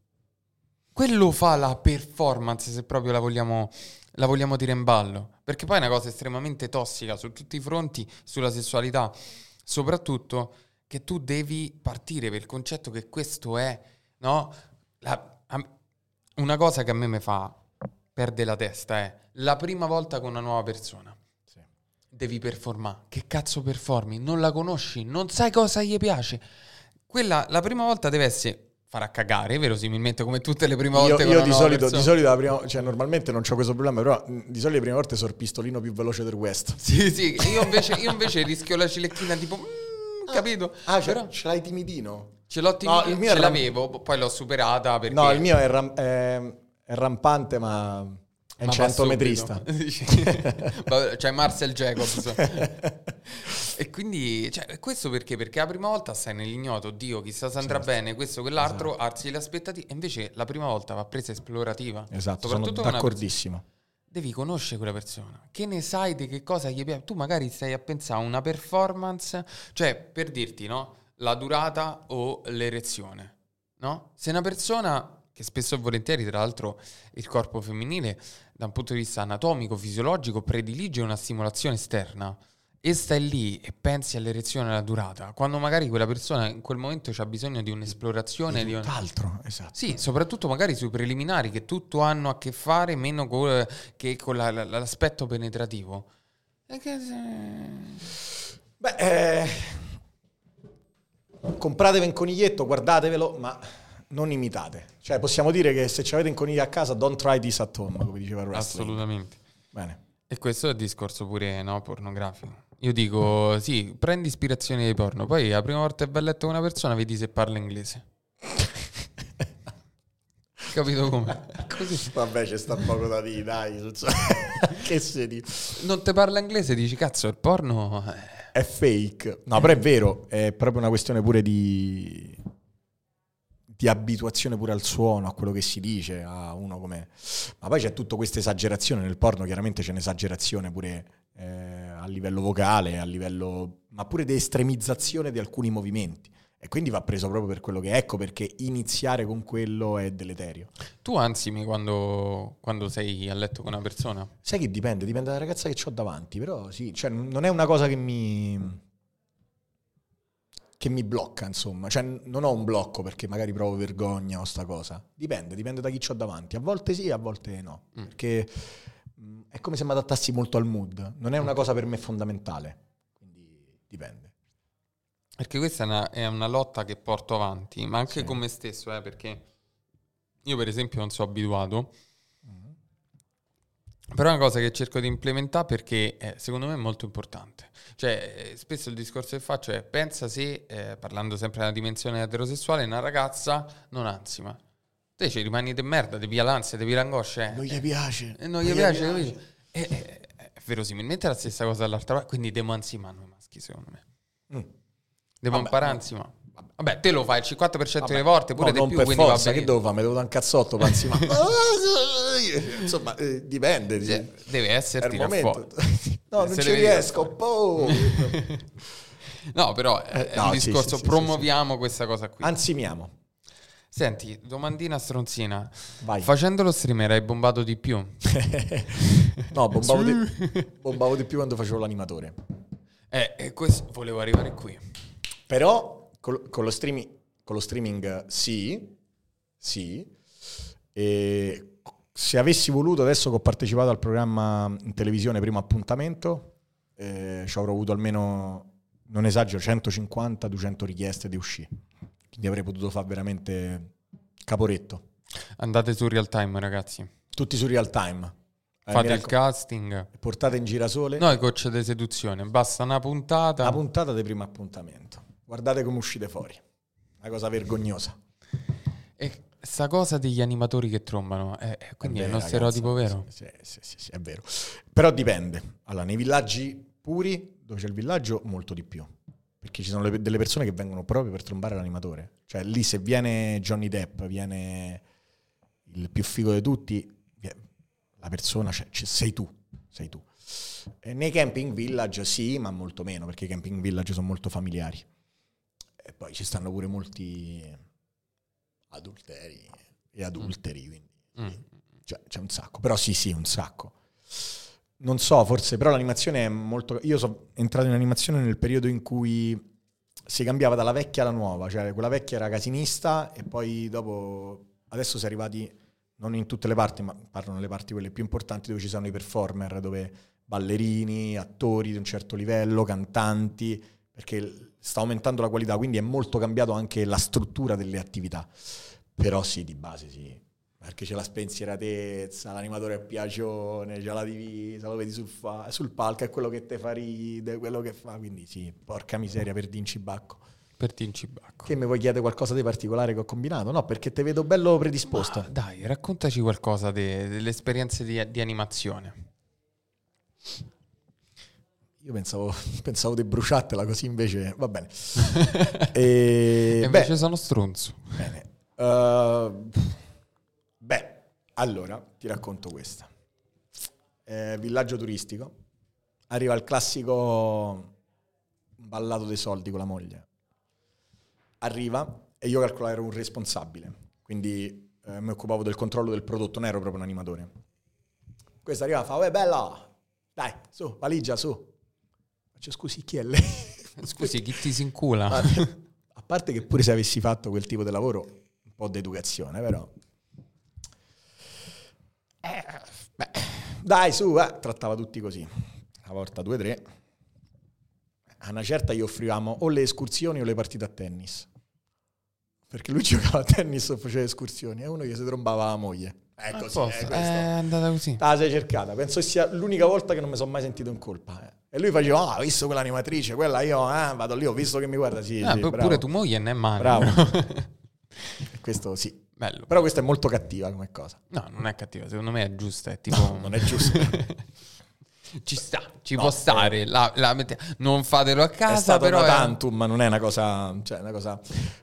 Quello fa la performance se proprio la vogliamo la vogliamo dire in ballo, perché poi è una cosa estremamente tossica su tutti i fronti, sulla sessualità, soprattutto che tu devi partire per il concetto che questo è, no? La, una cosa che a me mi fa perdere la testa è la prima volta con una nuova persona. Sì. Devi performare. Che cazzo performi? Non la conosci, non sai cosa gli piace. Quella, la prima volta deve essere farà cagare, verosimilmente come tutte le prime volte. Io, io di, solito, di, solito, prima, cioè normalmente non ho questo problema, però di solito le prime volte sono il pistolino più veloce del West. [laughs] Sì, sì, io invece, io invece rischio la cilecchina tipo, mm, capito? Ah, cioè, però, ce l'hai timidino? Ce l'ho timidino, no, il mio ce l'avevo, ram- poi l'ho superata perché... No, il mio è, ram- è, è rampante ma... È un centometrista. C'è Marcel [laughs] Jacobs. e quindi, cioè, questo perché? Perché la prima volta stai nell'ignoto, Dio, chissà se andrà certo. bene, questo, quell'altro, esatto. alzi le aspettative. E invece la prima volta va presa esplorativa. Esatto, sono d'accordissimo. Devi conoscere quella persona. Che ne sai di che cosa gli piace? Tu magari stai a pensare a una performance, cioè, per dirti, no? La durata o l'erezione, no? Se una persona che spesso e volentieri, tra l'altro, il corpo femminile, da un punto di vista anatomico, fisiologico, predilige una stimolazione esterna e stai lì e pensi all'erezione e alla durata, quando magari quella persona in quel momento ha bisogno di un'esplorazione. Di tutt'altro, un... esatto. Sì, soprattutto magari sui preliminari che tutto hanno a che fare meno co- che con la, la, l'aspetto penetrativo. Che... Beh, eh... compratevi un coniglietto, guardatevelo, ma non imitate. Cioè, possiamo dire che se ci avete un coniglio a casa, don't try this at home, come diceva il wrestling. Assolutamente. Bene. E questo è il discorso pure no, pornografico. Io dico, sì, prendi ispirazione dai porno, poi la prima volta che vai a letto con una persona vedi se parla inglese. [laughs] Capito come? Così. Vabbè, c'è sta poco da dire, dai. [laughs] che dice? Non ti parla inglese, dici, cazzo, il porno... È fake. No, però è vero, è proprio una questione pure di di abituazione pure al suono, a quello che si dice, a uno come... Ma poi c'è tutta questa esagerazione nel porno, chiaramente c'è un'esagerazione pure eh, a livello vocale, a livello... ma pure di estremizzazione di alcuni movimenti. E quindi va preso proprio per quello che è. Ecco perché iniziare con quello è deleterio. Tu ansimi quando, quando sei a letto con una persona? Sai che dipende, dipende dalla ragazza che ho davanti, però sì, cioè non è una cosa che mi che mi blocca, insomma. Cioè, non ho un blocco perché magari provo vergogna o sta cosa. Dipende, dipende da chi ho davanti. A volte sì, a volte no. Mm. Perché mh, mh, è come se mi adattassi molto al mood. Non è una cosa per me fondamentale. Quindi dipende. Perché questa è una, è una lotta che porto avanti, ma anche Sì. con me stesso, eh, perché io per esempio non sono abituato, però è una cosa che cerco di implementare perché eh, secondo me è molto importante. Cioè, eh, spesso il discorso che faccio è pensa se, eh, parlando sempre della dimensione eterosessuale, una ragazza non ansima. Te ci rimani di merda, devi l'ansia, devi l'angoscia. eh. Non gli piace. E non gli piace, capito? E- e- e- è verosimilmente la stessa cosa dall'altra parte, quindi devo ansimare noi maschi, secondo me. Mm. Devo imparare a ansimare. Vabbè, te lo fai il 50% Vabbè, delle volte, pure no, di più, per quindi forza, che devo fare? Me devo dare un cazzotto per anzi, ma... [laughs] [laughs] Insomma, eh, dipende. sì. Cioè, deve esserti il momento. [laughs] No, non ci riesco. No, però è Eh, no, un sì, discorso, sì, sì, promuoviamo questa cosa qui. Ansimiamo. Senti, domandina stronzina. Vai. Facendo lo streamer hai bombato di più? no, bombavo di, bombavo di più quando facevo l'animatore. Eh, e questo volevo arrivare qui. Però col- con, lo streaming, con lo streaming sì, sì. E se avessi voluto, adesso che ho partecipato al programma in televisione Primo Appuntamento, eh, ci avrò avuto almeno, non esagero, 150-200 richieste di uscire. Quindi avrei potuto fare veramente caporetto. Andate su real time, ragazzi. Tutti su real time. Eh, Fate il casting. portate in girasole. Noi coach di seduzione, basta una puntata. La puntata di primo appuntamento. Guardate come uscite fuori. Una cosa vergognosa. E sta cosa degli animatori che trombano, eh, eh, quindi è, vero, uno ragazzi, stereotipo vero? Sì, sì, sì, sì, è vero. Però dipende. Allora, nei villaggi puri, dove c'è il villaggio, molto di più. Perché ci sono le- delle persone che vengono proprio per trombare l'animatore. Cioè, lì se viene Johnny Depp, viene il più figo di tutti, la persona, cioè, sei tu. Sei tu. E nei camping village sì, ma molto meno, perché i camping village sono molto familiari. E poi ci stanno pure molti adulteri e adulteri, quindi Mm. cioè, c'è un sacco, però sì, sì, un sacco. Non so, forse, però l'animazione è molto... Io sono entrato in animazione nel periodo in cui si cambiava dalla vecchia alla nuova, cioè quella vecchia era casinista e poi dopo... Adesso si è arrivati, non in tutte le parti, ma parlano le parti quelle più importanti dove ci sono i performer, dove ballerini, attori di un certo livello, cantanti, perché sta aumentando la qualità, quindi è molto cambiato anche la struttura delle attività. Però sì, di base sì, perché c'è la spensieratezza, l'animatore a piacione, c'è la divisa, lo vedi sul, fa- sul palco, è quello che te fa ride, quello che fa, quindi sì, porca miseria per Dincibacco. Per Tincibacco. Che mi vuoi chiedere qualcosa di particolare che ho combinato? No, perché te vedo bello predisposto. Ma dai, raccontaci qualcosa de- delle esperienze di, di animazione. Io pensavo, [laughs] pensavo di bruciartela così invece, va bene. [laughs] E E, invece beh, sono stronzo. Bene. Uh, beh, allora ti racconto questa. Eh, villaggio turistico. Arriva il classico ballato dei soldi con la moglie. Arriva e io calcolavo ero un responsabile, quindi eh, mi occupavo del controllo del prodotto, non ero proprio un animatore. Questa arriva e fa, uè bella, dai, su, valigia, su. Faccio, scusi, chi è lei? [laughs] Scusi, chi ti si incula? A parte che pure se avessi fatto quel tipo di lavoro, un po' di educazione, però. Eh, beh, dai, su, eh. trattava tutti così. Una volta, due, tre. A una certa gli offrivamo o le escursioni o le partite a tennis. Perché lui [laughs] giocava a tennis o faceva escursioni e uno gli si trombava la moglie. Così, posto, è è andata così. Ah, sei cercata. Penso sia l'unica volta che non mi sono mai sentito in colpa. eh. E lui faceva, ah, ho visto quell'animatrice, quella io, eh, vado lì, ho visto che mi guarda, sì, Ah, sì, bravo. pure tu moglie non è male. Bravo. [laughs] Questo sì. Bello. Però questa è molto cattiva come cosa. No, non è cattiva, secondo me è giusta, è tipo... Non è giusto. [laughs] ci sta, ci No, può stare. la- la mette- Non fatelo a è casa, stato però... una è- tantum, ma non è una cosa... Cioè, una cosa...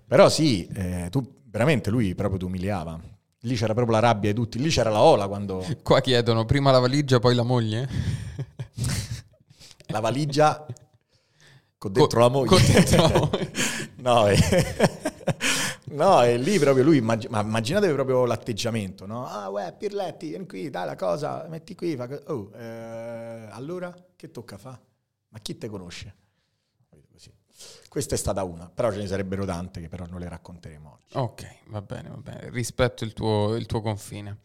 Però sì, eh, tu veramente lui proprio ti umiliava. Lì c'era proprio la rabbia di tutti. Lì c'era la ola quando Qua chiedono prima la valigia, poi la moglie. [laughs] la valigia con dentro Co- la moglie. con dentro la moglie. [laughs] no, e... no, e lì proprio lui, immag- ma immaginatevi proprio l'atteggiamento, no? Ah, uè, Pirletti, vieni qui, dai la cosa, metti qui. Fa... Oh, eh, allora che tocca fa? Ma chi te conosce? Così. Questa è stata una, però ce ne sarebbero tante che però non le racconteremo oggi. Ok, va bene, va bene. Rispetto il tuo, il tuo confine.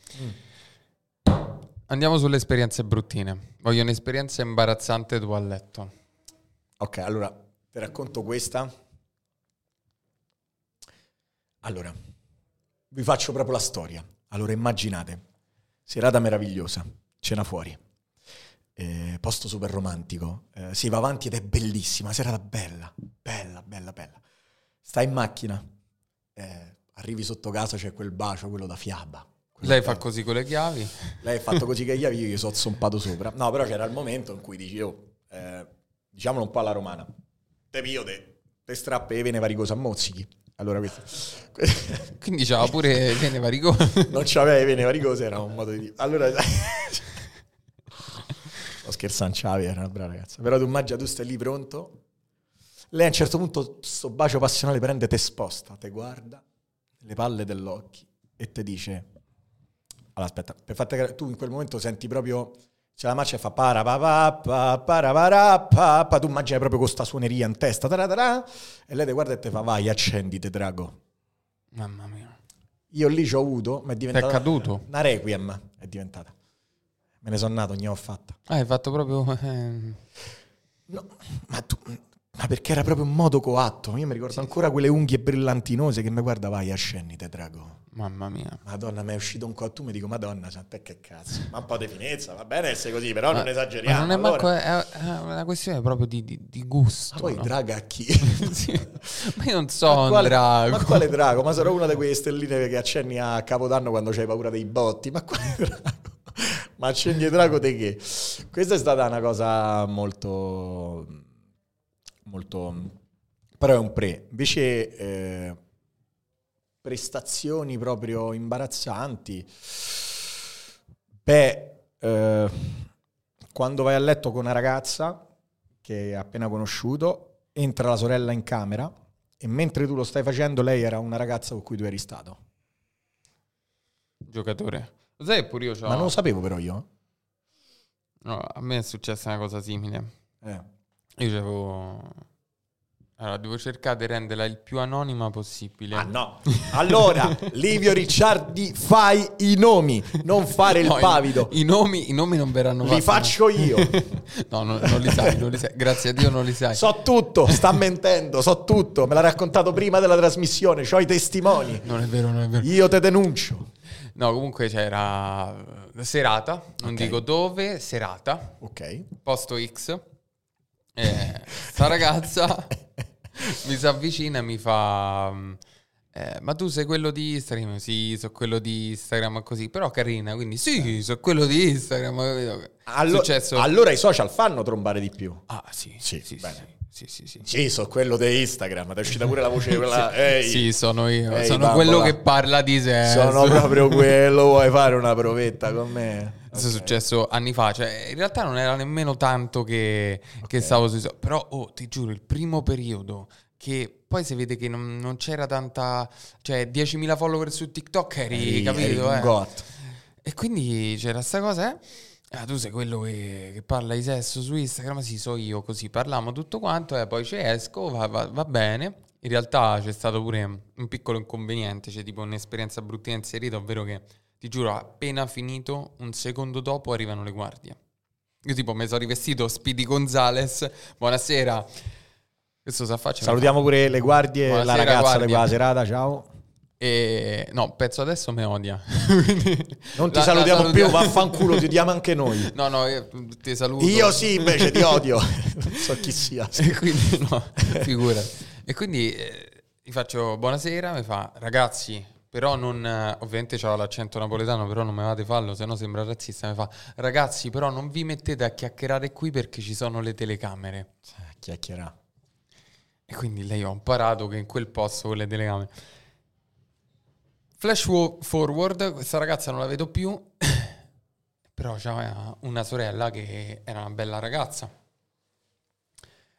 Andiamo sulle esperienze bruttine. Voglio un'esperienza imbarazzante tu a letto. Ok, allora ti racconto questa. Allora, vi faccio proprio la storia. Allora, immaginate, serata meravigliosa, cena fuori, eh, posto super romantico, eh, si va avanti ed è bellissima, serata bella, bella, bella, bella. Stai in macchina, eh, arrivi sotto casa, c'è quel bacio, quello da fiaba. Lei fa così con le chiavi. Lei ha fatto così che io gli sono zompato sopra. No, però c'era il momento in cui dici, oh, eh, diciamolo un po' alla romana, te pio te, te strappe le vene varicose a mozzichi. Allora questo... [laughs] Quindi c'ha pure vene varicose. [laughs] non c'aveva le vene varicose, era un modo di dire. Allora... [laughs] Sto scherzando, c'avevi, era una brava ragazza. Però tu immagina, tu stai lì pronto, lei a un certo punto, sto bacio passionale prende, te sposta, te guarda, le palle dell'occhio e te dice... Allora, aspetta, per farti capire, tu in quel momento senti proprio... C'è la marcia e fa para pa pa pa para para pa pa tu immagini proprio questa suoneria in testa tara, tara, e lei ti guarda e te fa vai accenditi drago Mamma mia. io lì ci ho avuto ma è diventata caduto? una requiem è diventata. Me ne sono nato ne ho fatta. Ah, hai fatto proprio... [laughs] eh, no, ma tu ma perché era proprio un modo coatto. Io mi ricordo ancora quelle unghie brillantinose che mi guarda vai accenditi drago Mamma mia. Madonna, mi è uscito un coatto, mi dico, Madonna, sa te che cazzo. Ma un po' di finezza, va bene essere così, però non Ma- esageriamo. Ma non è allora. manco... È, è una questione proprio di, di- di gusto. Ma poi no? draga a chi? [laughs] Sì. Ma io non so ma, un quale, drago. ma quale drago? Ma sarò una di quelle stelline che accenni a Capodanno quando c'hai paura dei botti. Ma quale [laughs] drago? Ma accendi il drago di che? Questa è stata una cosa molto... molto... però è un pre. Invece... eh, prestazioni proprio imbarazzanti. Beh, eh, quando vai a letto con una ragazza che hai appena conosciuto, entra la sorella in camera e mentre tu lo stai facendo lei era una ragazza con cui tu eri stato. Giocatore. Lo sai che pure io c'ho... Ma non lo sapevo però io. No, a me è successa una cosa simile. Eh. Io avevo... Allora, devo cercare di renderla il più anonima possibile. Ah no. Allora, Livio Ricciardi, fai i nomi, non fare il No, i- pavido. I, nomi, I nomi non verranno Li fatti. faccio io. [laughs] No, no, non li sai, non li sai. Grazie a Dio non li sai. So tutto, sta mentendo, so tutto. Me l'ha raccontato prima della trasmissione, ho i testimoni. Non è vero, non è vero. Io te denuncio. No, comunque c'era serata, non Ok. dico dove, serata, Ok. posto X. Eh, sta ragazza [laughs] mi si avvicina e mi fa... mm, eh, ma tu sei quello di Instagram? Sì, so quello di Instagram così, però carina, quindi sì, so quello di Instagram. capito? Allo- Successo... Allora i social fanno trombare di più. Ah, sì, Sì, sì, sì, bene. Sì, sì, sì. Sì, so quello di Instagram, ti è uscita pure la voce [laughs] quella. Ehi, Sì, sono io. Ehi, sono bambola. quello che parla di sé. sono proprio [laughs] quello, vuoi fare una provetta con me? Questo è successo anni fa, cioè in realtà non era nemmeno tanto che, che stavo sui social, però oh, ti giuro, il primo periodo che poi si vede che non, non c'era tanta, cioè 10.000 follower su TikTok eri, Eri- capito? eri un eh? got. E quindi c'era sta cosa, eh? Ah, tu sei quello che, che parla di sesso su Instagram? Sì, so io, così parliamo tutto quanto, e poi ci esco, va, va- va bene. In realtà c'è stato pure un piccolo inconveniente, c'è tipo un'esperienza bruttina inserita, ovvero che, ti giuro, appena finito, un secondo dopo arrivano le guardie. Io tipo mi sono rivestito Speedy Gonzales, buonasera. Questo sa faccia. Salutiamo pure le guardie, la Buonasera, ragazza guardia. di quella serata, ciao. E no, penso adesso mi odia. [laughs] Non ti la- la salutiamo salutiamo. più, vaffanculo, ti odiamo anche noi. [laughs] No, no, io ti saluto. Io sì, invece ti odio. [laughs] non so chi sia. E quindi, no, figura. E quindi eh, gli faccio buonasera, mi fa ragazzi, però non, eh, ovviamente c'ho l'accento napoletano, però non mi fate fallo, se no sembra razzista, mi fa ragazzi, però non vi mettete a chiacchierare qui perché ci sono le telecamere. Eh, Chiacchierà. E quindi lei ho imparato che in quel posto con le telecamere. Flash forward, questa ragazza non la vedo più, [coughs] però c'aveva una sorella che era una bella ragazza.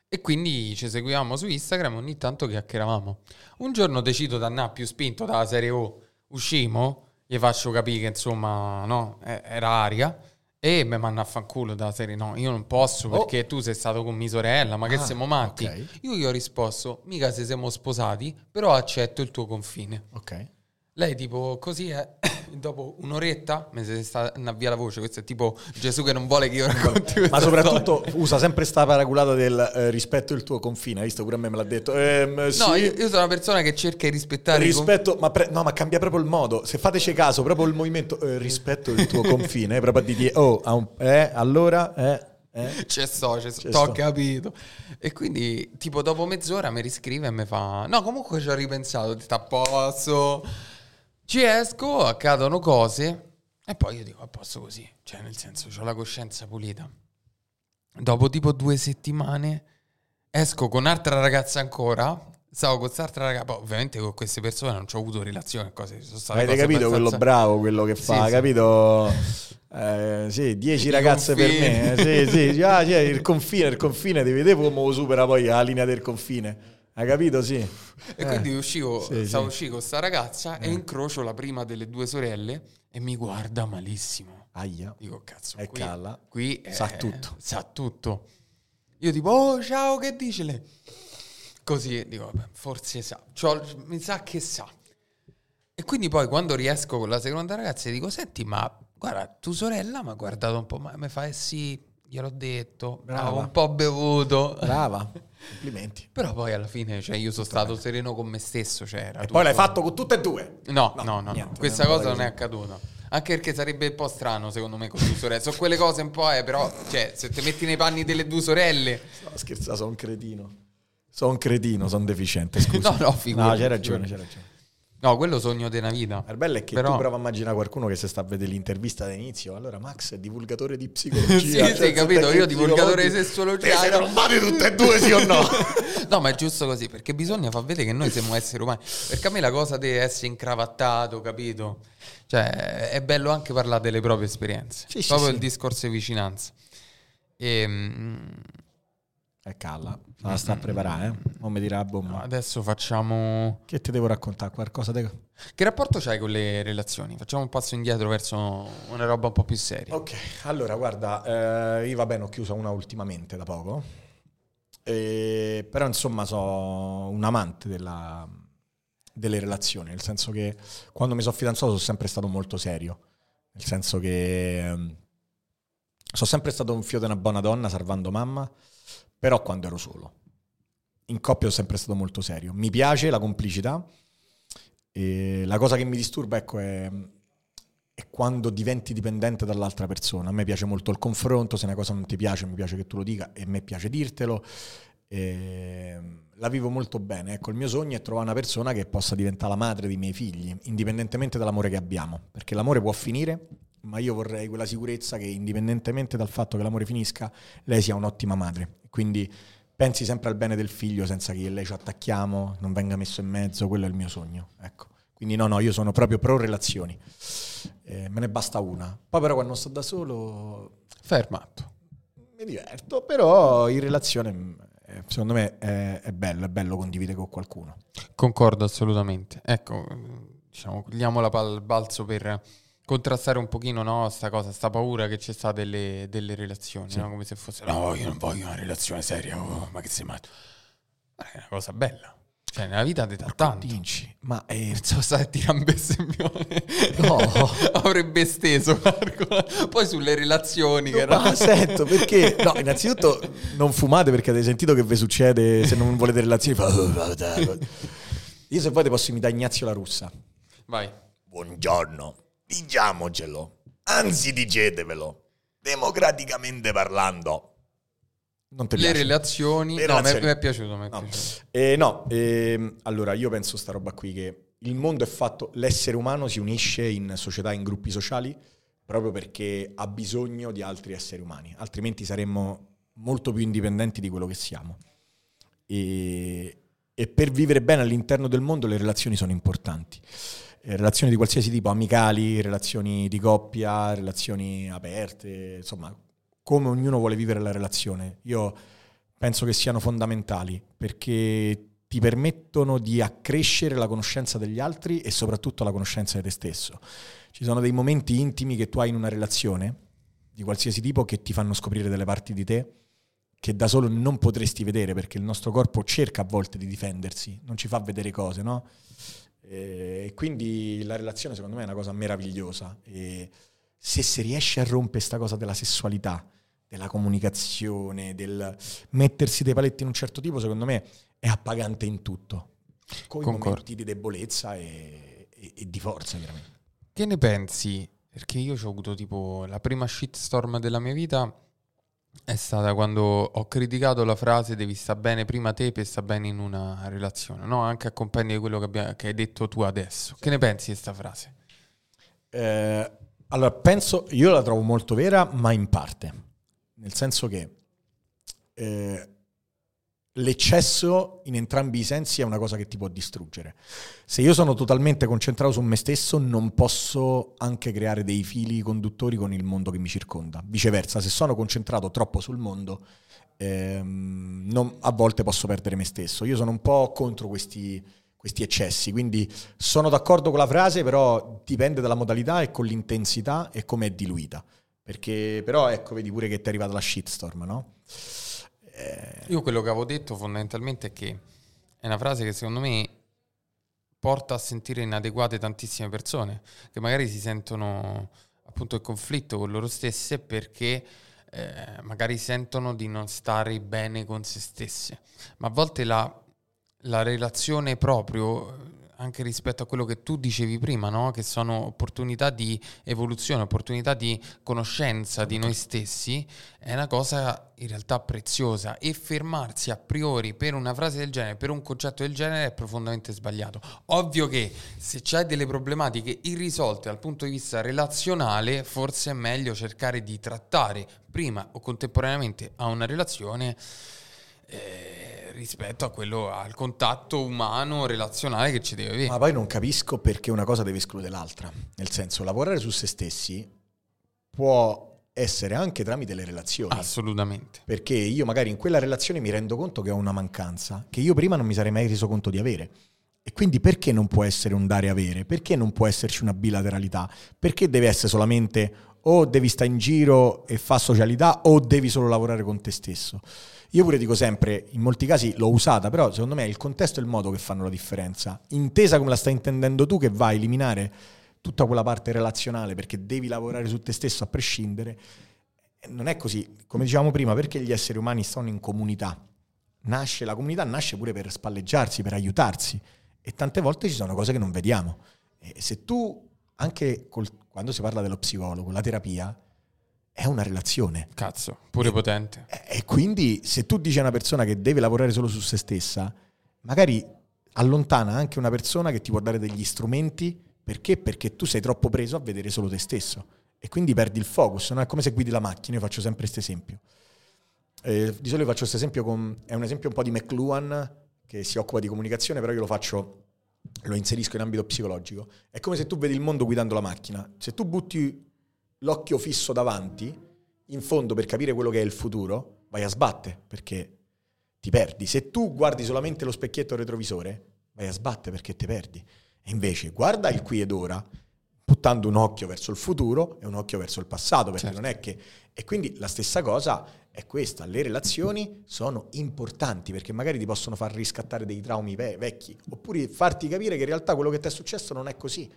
E quindi ci seguivamo su Instagram ogni tanto chiacchieravamo. Un giorno decido di andare più spinto dalla serie O, uscimo, gli faccio capire che insomma, no, eh, era aria. E mi manna a fanculo dalla serie, no, io non posso Oh. perché tu sei stato con mia sorella, ma che Ah, siamo matti? ok. Io gli ho risposto, mica se siamo sposati, però accetto il tuo confine. Ok. Lei tipo così è, [coughs] dopo un'oretta mi si sta andando via la voce, questo è tipo Gesù che non vuole che io racconti Ma soprattutto storia. usa sempre sta paraculata del eh, rispetto il tuo confine, hai visto pure a me me l'ha detto. Ehm, sì, No, io, io sono una persona che cerca di rispettare rispetto, ma, pre- no, ma cambia proprio il modo. Se fateci caso, proprio il movimento eh, rispetto il tuo confine, proprio di dire, oh, un- eh, allora, eh, eh. C'è so, c'è so, t'ho capito. E quindi, tipo, dopo mezz'ora mi riscrive e mi fa: No, comunque ci ho ripensato, ti sta a posto. Ci esco, accadono cose. E poi io dico: A posto così. Cioè, nel senso, ho la coscienza pulita. Dopo tipo due settimane, esco con un'altra ragazza ancora. Stavo con quest'altra ragazza. Poi, ovviamente, con queste persone non ho avuto relazione. Cose, sono state Avete capito quello abbastanza- bravo, quello che Sì, fa, sì. capito? Eh, sì, 10 I ragazze per me. eh, Sì, sì, [laughs] ah, cioè, il confine, il confine, devi vedere come lo supera poi la linea del confine. Hai capito? Sì. E Eh, quindi uscivo, sì, stavo sì. uscendo con sta ragazza e incrocio la prima delle due sorelle e mi guarda malissimo. Aia. Dico, cazzo, E qui, calla. qui Sa eh, tutto. Sa tutto. Io tipo, oh ciao, che dice lei? Così, dico, vabbè, forse sa. C'ho- mi sa che sa. E quindi poi quando riesco con la seconda ragazza dico, senti, ma guarda, tua sorella mi ha guardato un po', ma mi fa, eh sì, gliel'ho detto, Brava. avevo un po' bevuto. Brava. [laughs] Complimenti. Però poi alla fine, cioè, io sono stato sereno con me stesso, cioè, E tutto- poi l'hai fatto con tutte e due. No, No, no, no, no. niente, questa non è cosa non è accaduta. Anche perché sarebbe un po' strano, secondo me, con due sorelle. Sono quelle cose un po', eh, però, cioè, se ti metti nei panni delle due sorelle... No, scherza, sono un cretino. Sono un cretino, sono deficiente, [laughs] scusa. No, no, figurati, No, c'hai ragione, c'hai ragione. No, quello sogno della vita. Il bello è che Però- tu prova a immaginare qualcuno che si sta a vedere l'intervista all'inizio. Allora, Max è divulgatore di Sì, [laughs] psicologia. sì, cioè, capito, tutte io divulgatore di sessuologia. Te siete rombati tutte e due, sì o no? [laughs] No, ma è giusto così, perché bisogna far vedere che noi siamo esseri umani. Perché a me la cosa di essere incravattato, capito? Cioè, è bello anche parlare delle proprie esperienze. Sì, sì, Proprio sì. il discorso di vicinanza. E, E calla, la sta a preparare, eh? Non mi dirà bomba. adesso facciamo... Che ti devo raccontare? Qualcosa di... Che rapporto c'hai con le relazioni? Facciamo un passo indietro verso una roba un po' più seria. Ok, allora guarda, eh, io va bene, ho chiuso una ultimamente da poco, Eh, però insomma sono un amante della- delle relazioni, nel senso che quando mi sono fidanzato sono sempre stato molto serio, nel senso che ehm, sono sempre stato un figlio di una buona donna salvando mamma, però quando ero solo. In coppia sono sempre stato molto serio. Mi piace la complicità. E la cosa che mi disturba ecco, è, è quando diventi dipendente dall'altra persona. A me piace molto il confronto, se una cosa non ti piace mi piace che tu lo dica e a me piace dirtelo. E la vivo molto bene. Ecco, il mio sogno è trovare una persona che possa diventare la madre dei miei figli, indipendentemente dall'amore che abbiamo, perché l'amore può finire, ma io vorrei quella sicurezza che indipendentemente dal fatto che l'amore finisca, lei sia un'ottima madre. Quindi pensi sempre al bene del figlio senza che lei ci attacchiamo, non venga messo in mezzo, quello è il mio sogno. Ecco. Quindi no, no, io sono proprio pro relazioni. Eh, me ne basta una. Poi però quando sto da solo Fermato. mi diverto, però in relazione eh, secondo me è, è bello, è bello condividere con qualcuno. Concordo assolutamente. Ecco, diciamo, cogliamo la palla al balzo per contrastare un pochino no, sta cosa, sta paura che c'è sta delle, delle relazioni, Sì. no? come se fosse no, io non voglio una relazione seria, oh, ma che sei matto. Ma è una cosa bella. Cioè, nella vita ti dà tanto. Dinci, ma eh, Pensavo stai un bestemmione. No. [laughs] Avrebbe steso. Marco. Poi sulle relazioni. che ma era... sento perché no, innanzitutto non fumate perché avete sentito che vi succede se non volete relazioni. fa- Io se poi ti posso imitare Ignazio la russa. Vai. Buongiorno, diciamocelo, anzi dicetevelo, democraticamente parlando. Non ti Le piace? relazioni. Le no, mi è- relazioni. mi è piaciuto. mi è No, piaciuto. Eh, no, ehm, allora io penso sta roba qui che il mondo è fatto, l'essere umano si unisce in società, in gruppi sociali, proprio perché ha bisogno di altri esseri umani, altrimenti saremmo molto più indipendenti di quello che siamo. E, e per vivere bene all'interno del mondo le relazioni sono importanti. Eh, relazioni di qualsiasi tipo, amicali, relazioni di coppia, relazioni aperte, insomma, come ognuno vuole vivere la relazione. Io penso che siano fondamentali perché ti permettono di accrescere la conoscenza degli altri e soprattutto la conoscenza di te stesso. Ci sono dei momenti intimi che tu hai in una relazione di qualsiasi tipo che ti fanno scoprire delle parti di te che da solo non potresti vedere perché il nostro corpo cerca a volte di difendersi, non ci fa vedere cose, no? E quindi la relazione secondo me è una cosa meravigliosa. E se si riesce a rompere questa cosa della sessualità, della comunicazione, del mettersi dei paletti in un certo tipo, secondo me è appagante in tutto. Con i Concordo. momenti di debolezza e, e- e di forza, veramente. Che ne pensi? Perché io ho avuto tipo la prima shitstorm della mia vita è stata quando ho criticato la frase devi stare bene prima te per stare bene in una relazione, no? Anche a compagno di quello che, abbia- che hai detto tu adesso. Che ne pensi di questa frase? Eh, allora, penso, io la trovo molto vera, ma in parte. Nel senso che eh, l'eccesso in entrambi i sensi è una cosa che ti può distruggere. Se io sono totalmente concentrato su me stesso, non posso anche creare dei fili conduttori con il mondo che mi circonda. Viceversa, se sono concentrato troppo sul mondo, ehm, non- a volte posso perdere me stesso. Io sono un po' contro questi, questi eccessi, quindi sono d'accordo con la frase, però dipende dalla modalità e con l'intensità e come è diluita. Perché, però, ecco, vedi pure che ti è arrivata la shitstorm, no? Eh, Io quello che avevo detto fondamentalmente è che è una frase che secondo me porta a sentire inadeguate tantissime persone che magari si sentono appunto in conflitto con loro stesse perché eh, magari sentono di non stare bene con se stesse. Ma a volte la, la relazione proprio, anche rispetto a quello che tu dicevi prima, no? che sono opportunità di evoluzione, opportunità di conoscenza di noi stessi, è una cosa in realtà preziosa e fermarsi a priori per una frase del genere, per un concetto del genere è profondamente sbagliato. Ovvio che se c'hai delle problematiche irrisolte dal punto di vista relazionale, forse è meglio cercare di trattare prima o contemporaneamente a una relazione eh, rispetto a quello al contatto umano relazionale che ci deve avere. Ma poi non capisco perché una cosa deve escludere l'altra. Nel senso, lavorare su se stessi può essere anche tramite le relazioni. Assolutamente. Perché io magari in quella relazione mi rendo conto che ho una mancanza che io prima non mi sarei mai reso conto di avere. E quindi perché non può essere un dare e avere? Perché non può esserci una bilateralità? Perché deve essere solamente o devi stare in giro e fa socialità o devi solo lavorare con te stesso? Io pure dico sempre, in molti casi l'ho usata, però secondo me è il contesto e il modo che fanno la differenza. Intesa come la stai intendendo tu, che va a eliminare tutta quella parte relazionale perché devi lavorare su te stesso a prescindere, non è così. Come dicevamo prima, perché gli esseri umani stanno in comunità? Nasce, la comunità nasce pure per spalleggiarsi, per aiutarsi e tante volte ci sono cose che non vediamo. E se tu, anche col- quando si parla dello psicologo, la terapia è una relazione. Cazzo, pure potente. E quindi se tu dici a una persona che deve lavorare solo su se stessa, magari allontana anche una persona che ti può dare degli strumenti. Perché? Perché tu sei troppo preso a vedere solo te stesso. E quindi perdi il focus. No? È come se guidi la macchina. Io faccio sempre questo esempio. Eh, di solito faccio questo esempio con... È un esempio un po' di McLuhan che si occupa di comunicazione, però io lo faccio... Lo inserisco in ambito psicologico. È come se tu vedi il mondo guidando la macchina. Se tu butti l'occhio fisso davanti, in fondo per capire quello che è il futuro, vai a sbattere perché ti perdi. Se tu guardi solamente lo specchietto retrovisore, vai a sbattere perché ti perdi. E invece guarda il qui ed ora, buttando un occhio verso il futuro e un occhio verso il passato, perché Certo. non è che... E quindi la stessa cosa è questa, le relazioni sono importanti perché magari ti possono far riscattare dei traumi ve- vecchi, oppure farti capire che in realtà quello che ti è successo non è così.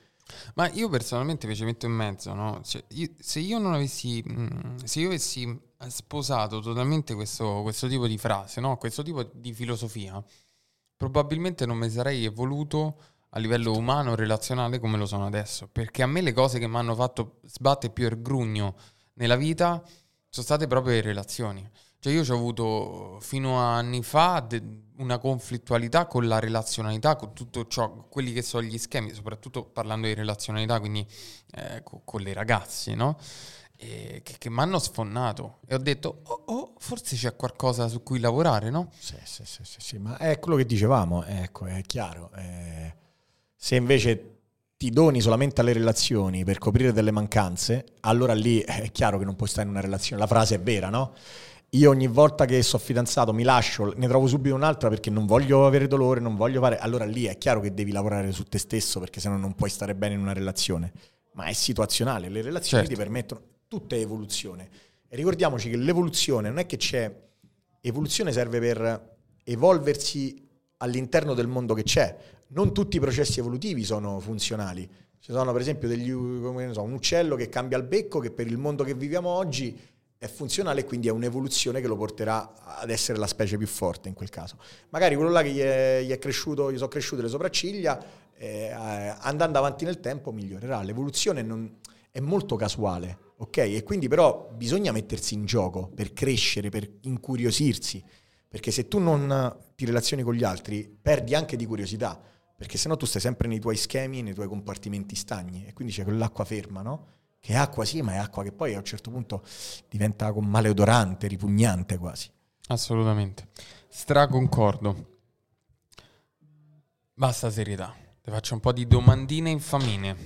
Ma io personalmente ci metto in mezzo, no? Cioè, io- se io non avessi, mh, se io avessi sposato totalmente questo, questo tipo di frase, no? Questo tipo di filosofia, probabilmente non mi sarei evoluto a livello umano, relazionale come lo sono adesso. Perché a me le cose che mi hanno fatto sbattere più il grugno nella vita sono state proprio le relazioni. Cioè io ci ho avuto fino a anni fa de- una conflittualità con la relazionalità, con tutto ciò, quelli che sono gli schemi, soprattutto parlando di relazionalità, quindi eh, co- con le ragazze, no? E che, che mi hanno sfonnato e ho detto, oh, oh, forse c'è qualcosa su cui lavorare, no? Sì, sì, sì, sì, sì, ma è quello che dicevamo, ecco, è chiaro. eh, se invece ti doni solamente alle relazioni per coprire delle mancanze, allora lì è chiaro che non puoi stare in una relazione. La frase è vera, no? Io ogni volta che sono fidanzato mi lascio, ne trovo subito un'altra perché non voglio avere dolore, non voglio fare... Allora lì è chiaro che devi lavorare su te stesso perché sennò non puoi stare bene in una relazione. Ma è situazionale, le relazioni Certo. ti permettono... Tutta è evoluzione. E ricordiamoci che l'evoluzione non è che c'è... Evoluzione serve per evolversi all'interno del mondo che c'è. non tutti i processi evolutivi sono funzionali. Ci sono per esempio degli, so, un uccello che cambia il becco che per il mondo che viviamo oggi è funzionale e quindi è un'evoluzione che lo porterà ad essere la specie più forte in quel caso. Magari quello là che gli è, gli è cresciuto, gli sono cresciute le sopracciglia, eh, andando avanti nel tempo migliorerà. L'evoluzione non, è molto casuale, ok? E quindi però bisogna mettersi in gioco per crescere, per incuriosirsi, perché se tu non ti relazioni con gli altri perdi anche di curiosità, perché sennò tu stai sempre nei tuoi schemi, nei tuoi compartimenti stagni e quindi c'è quell'acqua ferma, no? Che è acqua sì, ma è acqua che poi a un certo punto diventa maleodorante, ripugnante quasi. Assolutamente. Straconcordo. Basta serietà. Ti faccio un po' di domandine infamine.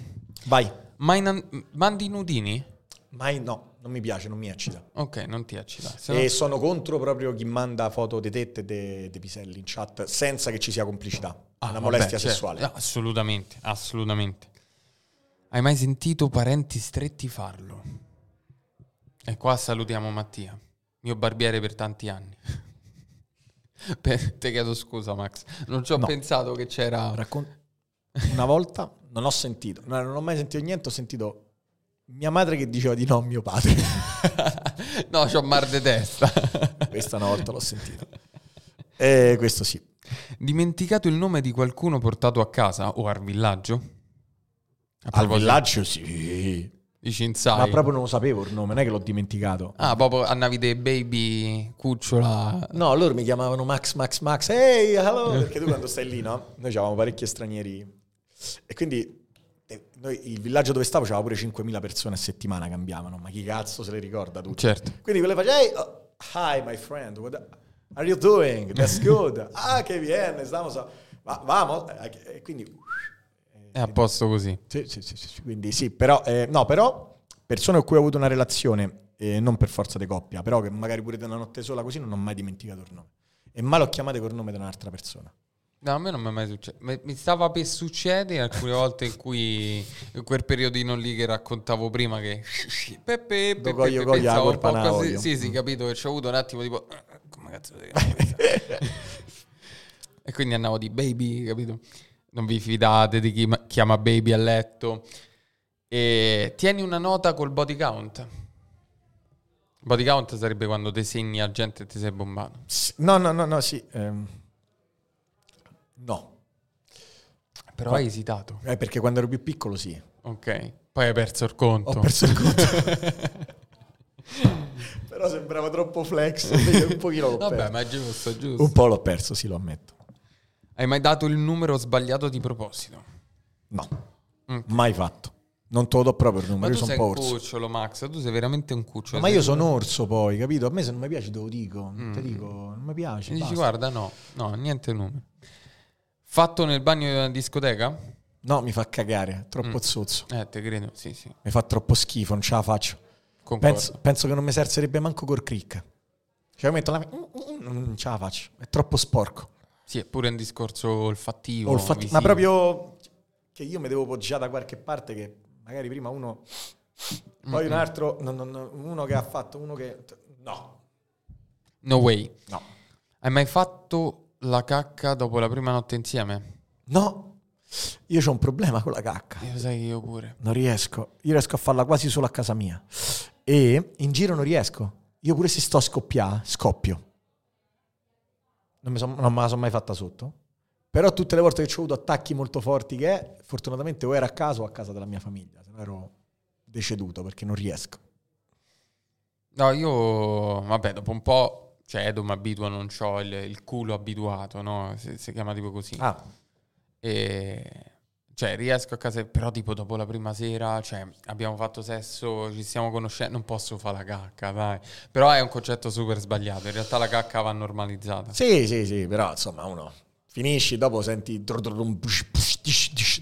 Vai. Mai nan- mandi nudini? Mai no, non mi piace, non mi eccita. Ok, non ti eccita. Se e no... sono contro proprio chi manda foto di tette e dei piselli in chat senza che ci sia complicità. Ah, una molestia vabbè, sessuale. Cioè, assolutamente, assolutamente. Hai mai sentito parenti stretti farlo? E qua salutiamo Mattia, mio barbiere per tanti anni. [laughs] per, te chiedo scusa Max, non ci ho no. pensato che c'era... Raccon- una volta non ho sentito, no, non ho mai sentito niente, ho sentito mia madre che diceva di no a mio padre. [laughs] no, c'ho mar de testa. [laughs] Questa una volta l'ho sentito. E questo sì. Dimenticato il nome di qualcuno portato a casa o al villaggio? Al villaggio sì. Dici insai. Ma proprio non lo sapevo il nome, non è che l'ho dimenticato. Ah, proprio andavi dei baby cucciola. No, loro mi chiamavano Max, Max, Max. Hey, hello! [laughs] Perché tu quando stai lì, no? Noi avevamo parecchi stranieri. E quindi eh, noi, il villaggio dove stavo c'aveva pure 5.000 persone a settimana, cambiavano. Ma chi cazzo se le ricorda tutti? Certo. Quindi quelle facevi, hey, oh, hi my friend, what are you doing? That's good. [laughs] ah, che viene, stiamo... So. Va, vamos. E quindi è a posto così. Sì, sì, sì, sì. quindi sì, però, eh, no, però persone con cui ho avuto una relazione, eh, non per forza di coppia, però che magari pure da una notte sola così non ho mai dimenticato il nome. E mai l'ho chiamato col nome di un'altra persona. No, a me non mi è mai successo. Mi stava per succedere alcune [laughs] volte in cui, in quel periodino lì che raccontavo prima, che Peppe, Peppe, Peppe pensavo un po' così. Sì, sì, capito che ci ho avuto un attimo tipo, ah, come cazzo [laughs] E quindi andavo di baby, capito? Non vi fidate di chi chiama baby a letto. E tieni una nota col body count. Body count sarebbe quando ti segni a gente e ti sei bombato. No, no, no, no, sì. Ehm. No. Però hai esitato. Eh, perché quando ero più piccolo sì. Ok. Poi hai perso il conto. Ho perso il conto. [laughs] Però sembrava troppo flex. Un pochino l'ho Vabbè, perso. ma è giusto, giusto. Un po' l'ho perso, sì, lo ammetto. Hai mai dato il numero sbagliato di proposito? No, okay. mai fatto. Non te lo do proprio il numero, ma io sono un po' orso. cucciolo, Max, tu sei veramente un cucciolo. Ma io sono orso poi, capito? A me se non mi piace te lo dico, mm. te dico, non mi piace. Mi dici guarda, no, no, niente numero. Fatto nel bagno di una discoteca? No, mi fa cagare, troppo mm. zozzo. Eh, te credo, sì, sì. Mi fa troppo schifo, non ce la faccio. Penso, penso, che non mi serzerebbe manco col crick. Cioè, metto la... Non ce la faccio, è troppo sporco. Sì, è pure un discorso olfattivo. Olfatti- ma proprio che io mi devo poggiare da qualche parte che magari prima uno, poi mm-hmm. un altro, no, no, no, uno che ha fatto, uno che... No. No way. No. Hai mai fatto la cacca dopo la prima notte insieme? No. Io ho un problema con la cacca. Io sai che io pure. Non riesco. Io riesco a farla quasi solo a casa mia. E in giro non riesco. Io pure se sto a scoppiare, scoppio non, son, non me la sono mai fatta sotto. Però tutte le volte che ho avuto attacchi molto forti che è, fortunatamente o era a casa o a casa della mia famiglia, se no ero deceduto perché non riesco. No, io, vabbè, dopo un po', cioè, Edo mi abituo, non ho il, il, culo abituato, no? Si, si, chiama tipo così. Ah. E cioè, riesco a casa, però tipo dopo la prima sera, cioè, abbiamo fatto sesso, ci stiamo conoscendo, non posso fare la cacca, dai. Però è un concetto super sbagliato, in realtà la cacca va normalizzata. Sì, sì, sì, però insomma uno finisci, dopo senti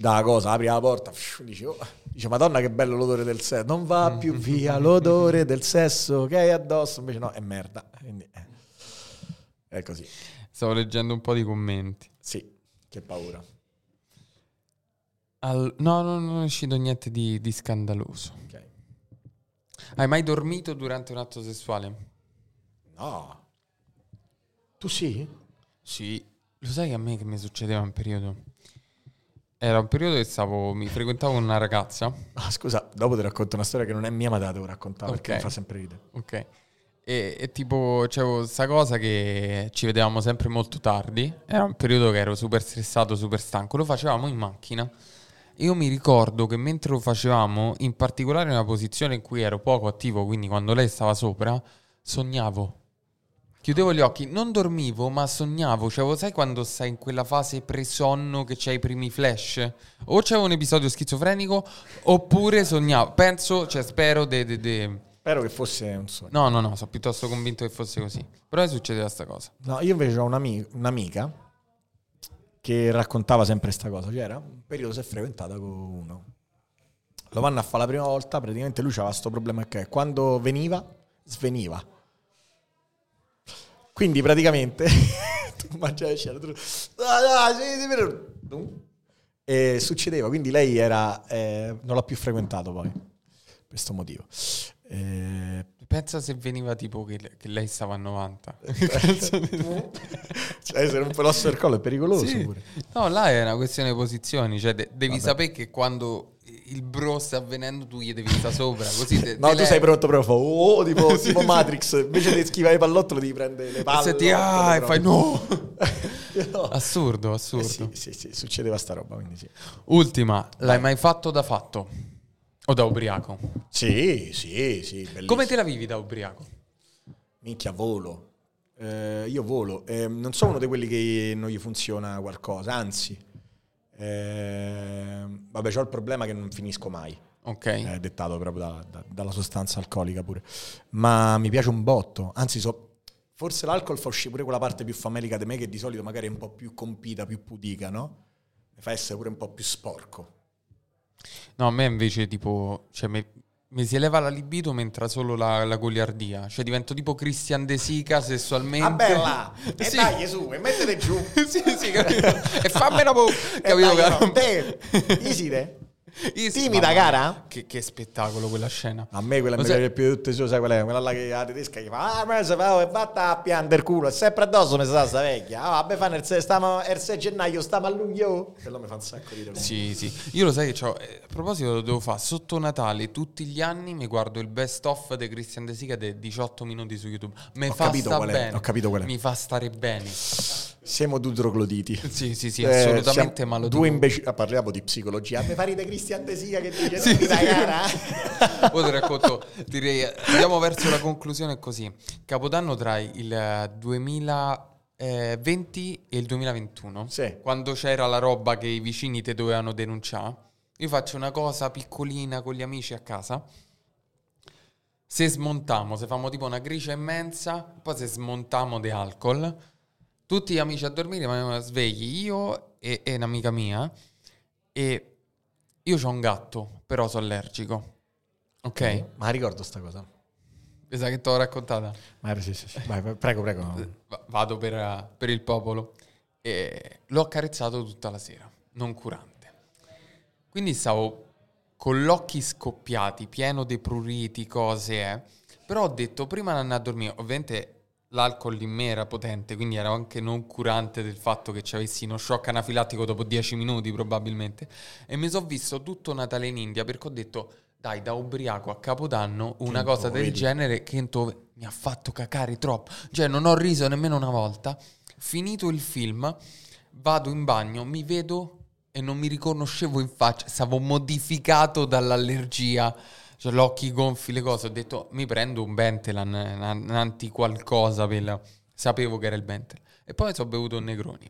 da cosa, apri la porta, dici, oh, dice madonna che bello l'odore del sesso, non va più via l'odore del sesso che hai addosso, invece no, è merda. Quindi, eh, è così. Stavo leggendo un po' di commenti. Sì, che paura. Al... No, no, non è uscito niente di, di scandaloso. Okay. Hai mai dormito durante un atto sessuale? No. Tu sì? Sì. Lo sai che a me che mi succedeva un periodo? Era un periodo che stavo, mi frequentavo con una ragazza. Ah, scusa, dopo ti racconto una storia che non è mia, ma te la devo raccontare perché Ok. mi fa sempre ridere. Ok. E, e tipo, c'avevo questa cosa che ci vedevamo sempre molto tardi. Era un periodo che ero super stressato, super stanco. Lo facevamo in macchina. Io mi ricordo che mentre lo facevamo, in particolare nella posizione in cui ero poco attivo, quindi quando lei stava sopra, sognavo. Chiudevo gli occhi, non dormivo, ma sognavo. Cioè, sai quando stai in quella fase pre-sonno che c'hai i primi flash? O c'è un episodio schizofrenico, oppure sognavo. Penso, cioè, spero de- de- de- Spero che fosse un sogno. No, no, no, sono piuttosto convinto che fosse così. Però succedeva sta cosa. No, io invece ho un'ami- un'amica che raccontava sempre questa cosa. C'era un periodo si è frequentata con uno. Lo vanno a fare la prima volta, praticamente lui aveva questo problema che quando veniva, sveniva. Quindi praticamente [laughs] tu mangiavi scena, tu... Ah. E succedeva, quindi lei era eh, non l'ha più frequentato poi per questo motivo. Eh, Pensa se veniva tipo che, che lei stava a 90. [laughs] cioè, se non l'osso del collo è pericoloso Sì. pure. No, là è una questione di posizioni. Cioè, de- devi Vabbè. sapere che quando il bro sta avvenendo, tu gli devi stare sopra. Così te, No, te tu le- sei pronto proprio, fa, oh, tipo, [laughs] tipo. Matrix, invece di schivare i pallottoli devi prendere le palle. Se ti ah, e fai no. no. [laughs] Assurdo, Eh assurdo. sì, sì, sì, succedeva sta roba, quindi sì. Ultima, l'hai mai fatto da fatto? O da ubriaco? Sì, sì, sì, bellissimo. Come te la vivi da ubriaco? Minchia, volo. Eh, io volo. Eh, non sono uno di quelli che non gli funziona qualcosa, anzi. eh, vabbè, ho il problema che non finisco mai. Ok. è dettato proprio da- da- dalla sostanza alcolica pure. Ma mi piace un botto, anzi so, forse l'alcol fa uscire pure quella parte più famelica di me che di solito magari è un po' più compita, più pudica, no? Mi fa essere pure un po' più sporco. No, a me invece tipo, cioè mi, mi si eleva la libido mentre solo la, la goliardia. Cioè divento tipo Christian De Sica sessualmente. Ah bella! [laughs] E Sì. dai su, e mettete giù. [laughs] sì, sì, capito? e fammela po', [laughs] E capito? dai, caro? no, te, Iside? Easy, Timida, mamma cara? Che, che spettacolo quella scena. A me quella mi piace più di tutte, sai qual è? Quella là che la tedesca gli fa, ah, ma se fa, e vatta a piangere il culo, è sempre addosso mi sta sta vecchia. Ah, vabbè, fa nel 6, stiamo, il 6 gennaio, stiamo a luglio. Quello mi fa un sacco di Sì, sì. Io lo sai che c'ho, eh, a proposito lo devo fare, sotto Natale tutti gli anni mi guardo il best of di Christian De Sica dei 18 minuti su YouTube. Mi Ho fa capito sta qual è, bene. ho capito qual è. Mi fa stare bene. Siamo due trogloditi. Sì, sì, sì, Eh, assolutamente, siamo ma lo Due imbecilli. ah, parliamo di psicologia. Mi pare di Cristian De Sica che dice Sì, sì, cara. Poi ti racconto, direi, andiamo verso la conclusione così. Capodanno tra il eh, 2020 e il 2021, Sì. quando c'era la roba che i vicini ti dovevano denunciare, io faccio una cosa piccolina con gli amici a casa. Se smontiamo, se famo tipo una gricia immensa, poi se smontiamo di alcol, tutti gli amici a dormire, ma svegli io e, e un'amica mia, e io ho un gatto, però sono allergico. Ok? Ma ricordo sta cosa. Mi sa che te l'ho raccontata. Ma sì, sì, sì. Vai, prego, prego. Va- Vado per, per il popolo. E l'ho accarezzato tutta la sera, non curante. Quindi stavo con gli occhi scoppiati, pieno di pruriti, cose, eh. Però ho detto, prima di andare a dormire, ovviamente l'alcol in me era potente, quindi ero anche non curante del fatto che ci avessi uno shock anafilattico dopo 10 minuti probabilmente. E mi sono visto tutto Natale in India perché ho detto, dai, da ubriaco a Capodanno, una Che cosa del vedi? genere che mi ha fatto cacare troppo. Cioè, non ho riso nemmeno una volta. Finito il film, vado in bagno, mi vedo e non mi riconoscevo in faccia. Stavo modificato dall'allergia. Cioè, l'occhi gonfi, le cose. Ho detto, mi prendo un Bentelan, un anti qualcosa. Per... Sapevo che era il Bentelan. E poi sono bevuto un Negroni.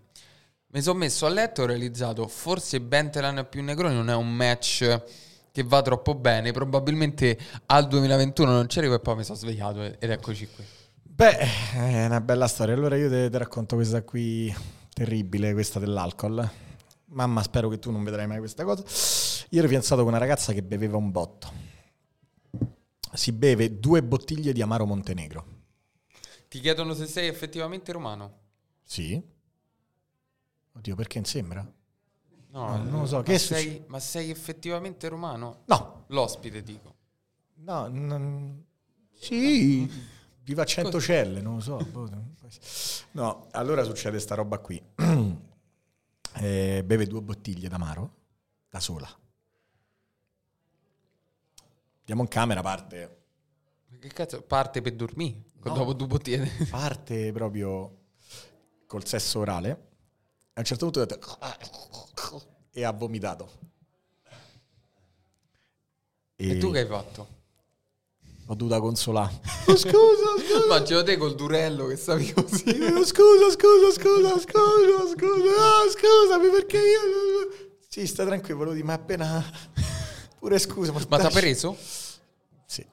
Mi sono messo a letto e ho realizzato, forse Bentelan più Negroni non è un match che va troppo bene. Probabilmente al 2021 non ci arrivo e poi mi sono svegliato ed eccoci qui. Beh, è una bella storia. Allora io te racconto questa qui terribile, questa dell'alcol. Mamma, spero che tu non vedrai mai questa cosa. Io ero fidanzato con una ragazza che beveva un botto. Si beve due bottiglie di Amaro Montenegro. Ti chiedono se sei effettivamente romano. Sì? Oddio, perché non sembra? No, No, non lo so, Ma che sei, ma sei effettivamente romano? No, L'ospite, dico. no, non- sì, viva Centocelle, non lo so. boh, No, allora succede sta roba qui. [clears throat] Eh, beve due bottiglie d'amaro da sola. Andiamo in camera, parte, Che cazzo, parte per dormire? No. Dopo tu potieni... parte proprio col sesso orale. A un certo punto ho detto e ha vomitato. E tu che hai fatto? Ho dovuto consolare. [laughs] Oh, scusa, [laughs] scusa. Immagino te col durello che stavi così. Io, Scusa, scusa, scusa, scusa, scusa, ah, scusami perché io... Sì, sta tranquillo, volevo dire, ma appena... Pure scusa, Ma ti ha dai- preso? Sì.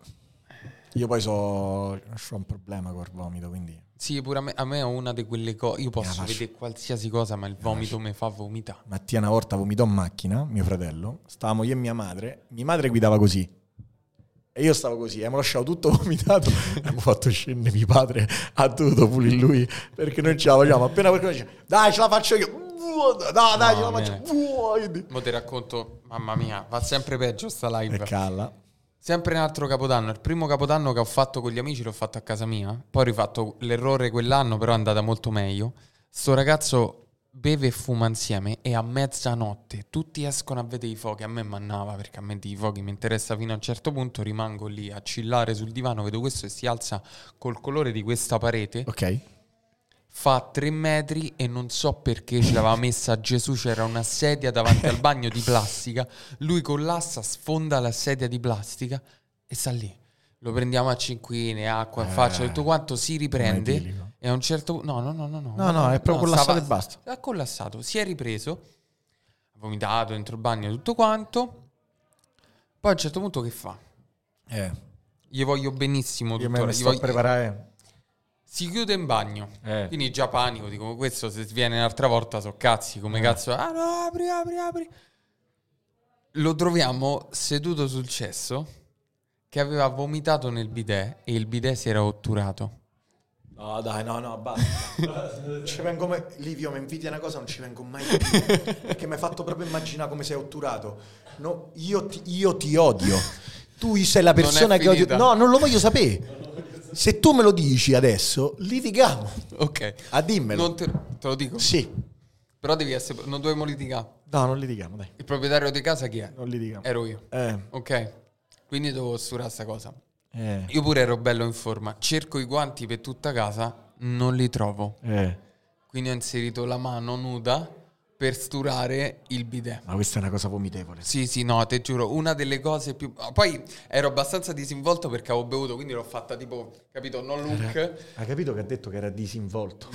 Io poi so... ho un problema col vomito, quindi... Sì, pure a me, a me è una di quelle cose. Io posso vedere qualsiasi cosa, ma il vomito mi fa vomitare. Mattia una volta vomitò in macchina, mio fratello, stavamo io e mia madre, mia madre guidava così. E io stavo così, abbiamo lasciato tutto [laughs] vomitato, abbiamo fatto scendere mio padre, ha dovuto pulire lui, perché noi ce la facciamo, appena perché dice, dai ce la faccio io, no dai ce la No, faccio, io. Mo ti racconto, mamma mia, va sempre peggio sta live. E calla. Sempre un altro capodanno. Il primo capodanno che ho fatto con gli amici l'ho fatto a casa mia. Poi ho rifatto l'errore quell'anno, però è andata molto meglio. Sto ragazzo beve e fuma insieme e a mezzanotte tutti escono a vedere i fuochi. A me mannava perché a me di fuochi mi interessa fino a un certo punto. Rimango lì a chillare sul divano, vedo questo e si alza col colore di questa parete. Ok. Fa tre metri e non so perché ce l'aveva [laughs] messa Gesù. C'era una sedia davanti al bagno di plastica. Lui con l'assa sfonda la sedia di plastica e sta lì. Lo prendiamo a cinquine, acqua in Eh, faccia, tutto quanto si riprende. E a un certo punto, no, no, no, no, no, No, no, è proprio collassato stava- e basta. Ha collassato, si è ripreso, ha vomitato dentro il bagno, tutto quanto. Poi a un certo punto che fa? Eh, Gli voglio benissimo, io tuttora, mi sto voglio- preparare. Si chiude in bagno. Eh. Quindi già panico, dico, questo se viene un'altra volta so cazzi, come cazzo... Ah no, apri, apri, apri. Lo troviamo seduto sul cesso che aveva vomitato nel bidet e il bidet si era otturato. No, dai, no, no, basta. [laughs] Ci vengo mai... Livio, mi inviti a una cosa, non ci vengo mai più. [laughs] Perché mi hai fatto proprio immaginare come sei otturato. No, io, ti, io ti odio. Tu sei la persona che odio. No, non lo voglio sapere. Se tu me lo dici adesso, litighiamo. Ok. Ah, dimmelo. Non te, te lo dico. Sì. Però devi essere... Non dobbiamo litigare. No, non litighiamo, dai. Il proprietario di casa chi è? Non litighiamo. Ero io. Eh, Ok. Quindi devo osturare sta cosa. eh, Io pure ero bello in forma. Cerco i guanti per tutta casa, non li trovo. eh. Quindi ho inserito la mano nuda per sturare il bidet. Ma questa è una cosa vomitevole. Sì, sì, no, te giuro, una delle cose più... ah, Poi ero abbastanza disinvolto perché avevo bevuto, quindi l'ho fatta tipo, capito, no look. Hai capito che ha detto che era [laughs] disinvolto?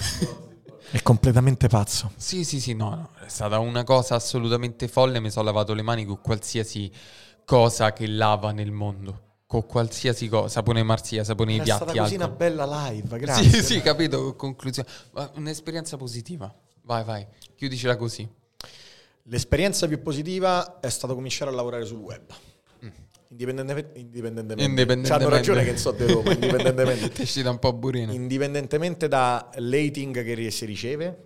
È completamente pazzo. Sì, sì, sì, no, no, è stata una cosa assolutamente folle, mi sono lavato le mani con qualsiasi cosa che lava nel mondo. Con qualsiasi cosa, sapone marzia, sapone i È piatti, stata così una alcol. bella live, grazie. Sì, sì, capito, conclusione. Un'esperienza positiva. Vai, vai, chiudicela così. L'esperienza più positiva è stata cominciare a lavorare sul web. Indipendentemente, indipendentemente. Indipendentemente. C'hanno ragione che so di Roma, indipendentemente. [laughs] Ti è uscita un po' burina. indipendentemente da rating che si riceve,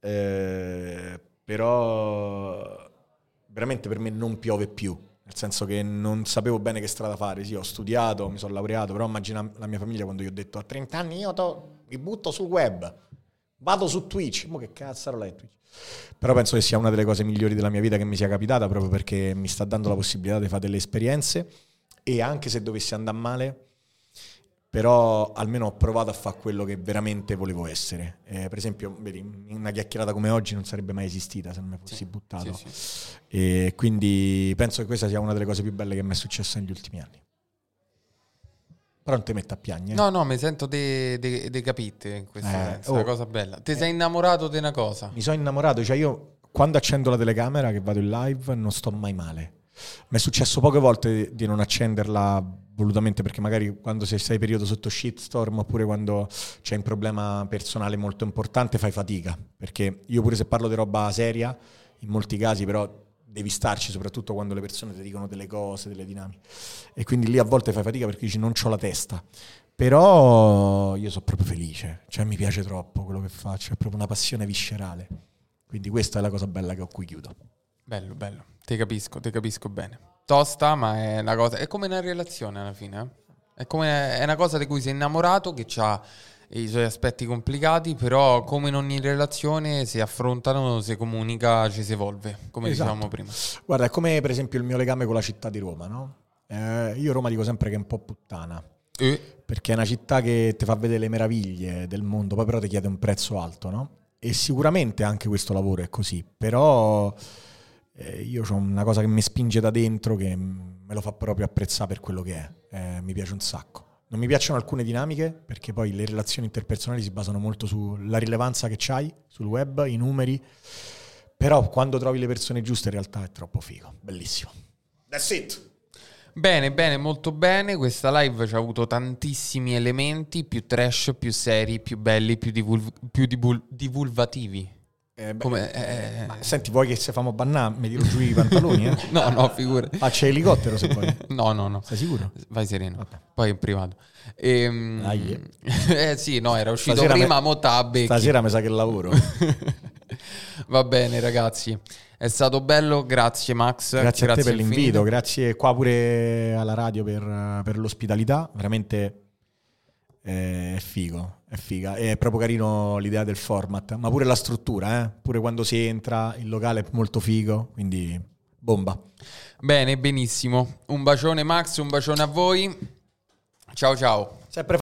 eh, però veramente per me non piove più. Nel senso che non sapevo bene che strada fare. Sì, ho studiato, mi sono laureato, però immagina la mia famiglia quando gli ho detto a 30 anni io to- mi butto sul web, vado su Twitch. Ma che cazzo è Twitch? Però penso che sia una delle cose migliori della mia vita che mi sia capitata proprio perché mi sta dando la possibilità di fare delle esperienze e anche se dovesse andare male, però almeno ho provato a fare quello che veramente volevo essere. Eh, per esempio, vedi, una chiacchierata come oggi non sarebbe mai esistita se non mi fossi Sì, buttato. sì, sì. E quindi penso che questa sia una delle cose più belle che mi è successa negli ultimi anni. Però non ti metto a piangere. No, no, mi sento de, de, de capite in questo Eh, senso, oh. una cosa bella. Ti sei innamorato di una cosa? Mi sono innamorato, cioè io quando accendo la telecamera che vado in live non sto mai male. Mi è successo poche volte di non accenderla volutamente perché magari quando sei, sei periodo sotto shitstorm oppure quando c'è un problema personale molto importante fai fatica. Perché io pure se parlo di roba seria, in molti casi però devi starci soprattutto quando le persone ti dicono delle cose, delle dinamiche. E quindi lì a volte fai fatica perché dici non ho la testa. Però io sono proprio felice, cioè mi piace troppo quello che faccio, è proprio una passione viscerale. Quindi questa è la cosa bella che ho cui chiudo. Bello, bello. Ti capisco, ti capisco bene. Tosta, ma è una cosa. È come una relazione alla fine. eh. È come è una cosa di cui sei innamorato, che ha e i suoi aspetti complicati, però come in ogni relazione si affrontano, si comunica, ci si evolve, come Esatto. dicevamo prima. Guarda, è come per esempio il mio legame con la città di Roma, no? Eh, io Roma dico sempre che è un po' puttana, E perché è una città che ti fa vedere le meraviglie del mondo, poi però ti chiede un prezzo alto, no? E sicuramente anche questo lavoro è così, però eh, io ho una cosa che mi spinge da dentro che me lo fa proprio apprezzare per quello che è, Eh, mi piace un sacco. Non mi piacciono alcune dinamiche perché poi le relazioni interpersonali si basano molto sulla rilevanza che c'hai sul web, i numeri, però quando trovi le persone giuste in realtà è troppo figo, bellissimo. That's it. Bene, bene, molto bene. Questa live ci ha avuto tantissimi elementi, più trash, più seri, più belli, più, divul- più divul- divulvativi. Eh, Come- eh, ma senti, vuoi che se famo bannà mi tiro giù i pantaloni? Eh? [laughs] No, no, figura. Faccia elicottero se vuoi. [laughs] No, no, no. Sei sicuro? Vai sereno. Ok. Poi in privato. Ehm, [laughs] eh sì, no, era uscito Stasera prima, me- mo t'abbecchi. Stasera mi sa che lavoro. Va bene, ragazzi. È stato bello, grazie Max. Grazie, a te per l'invito, grazie qua pure alla radio per, per l'ospitalità. Veramente eh, è figo, è figa. È proprio carino l'idea del format, ma pure la struttura, eh? pure quando si entra, il locale è molto figo, quindi bomba. Bene, benissimo. Un bacione Max, un bacione a voi. Ciao ciao. Sempre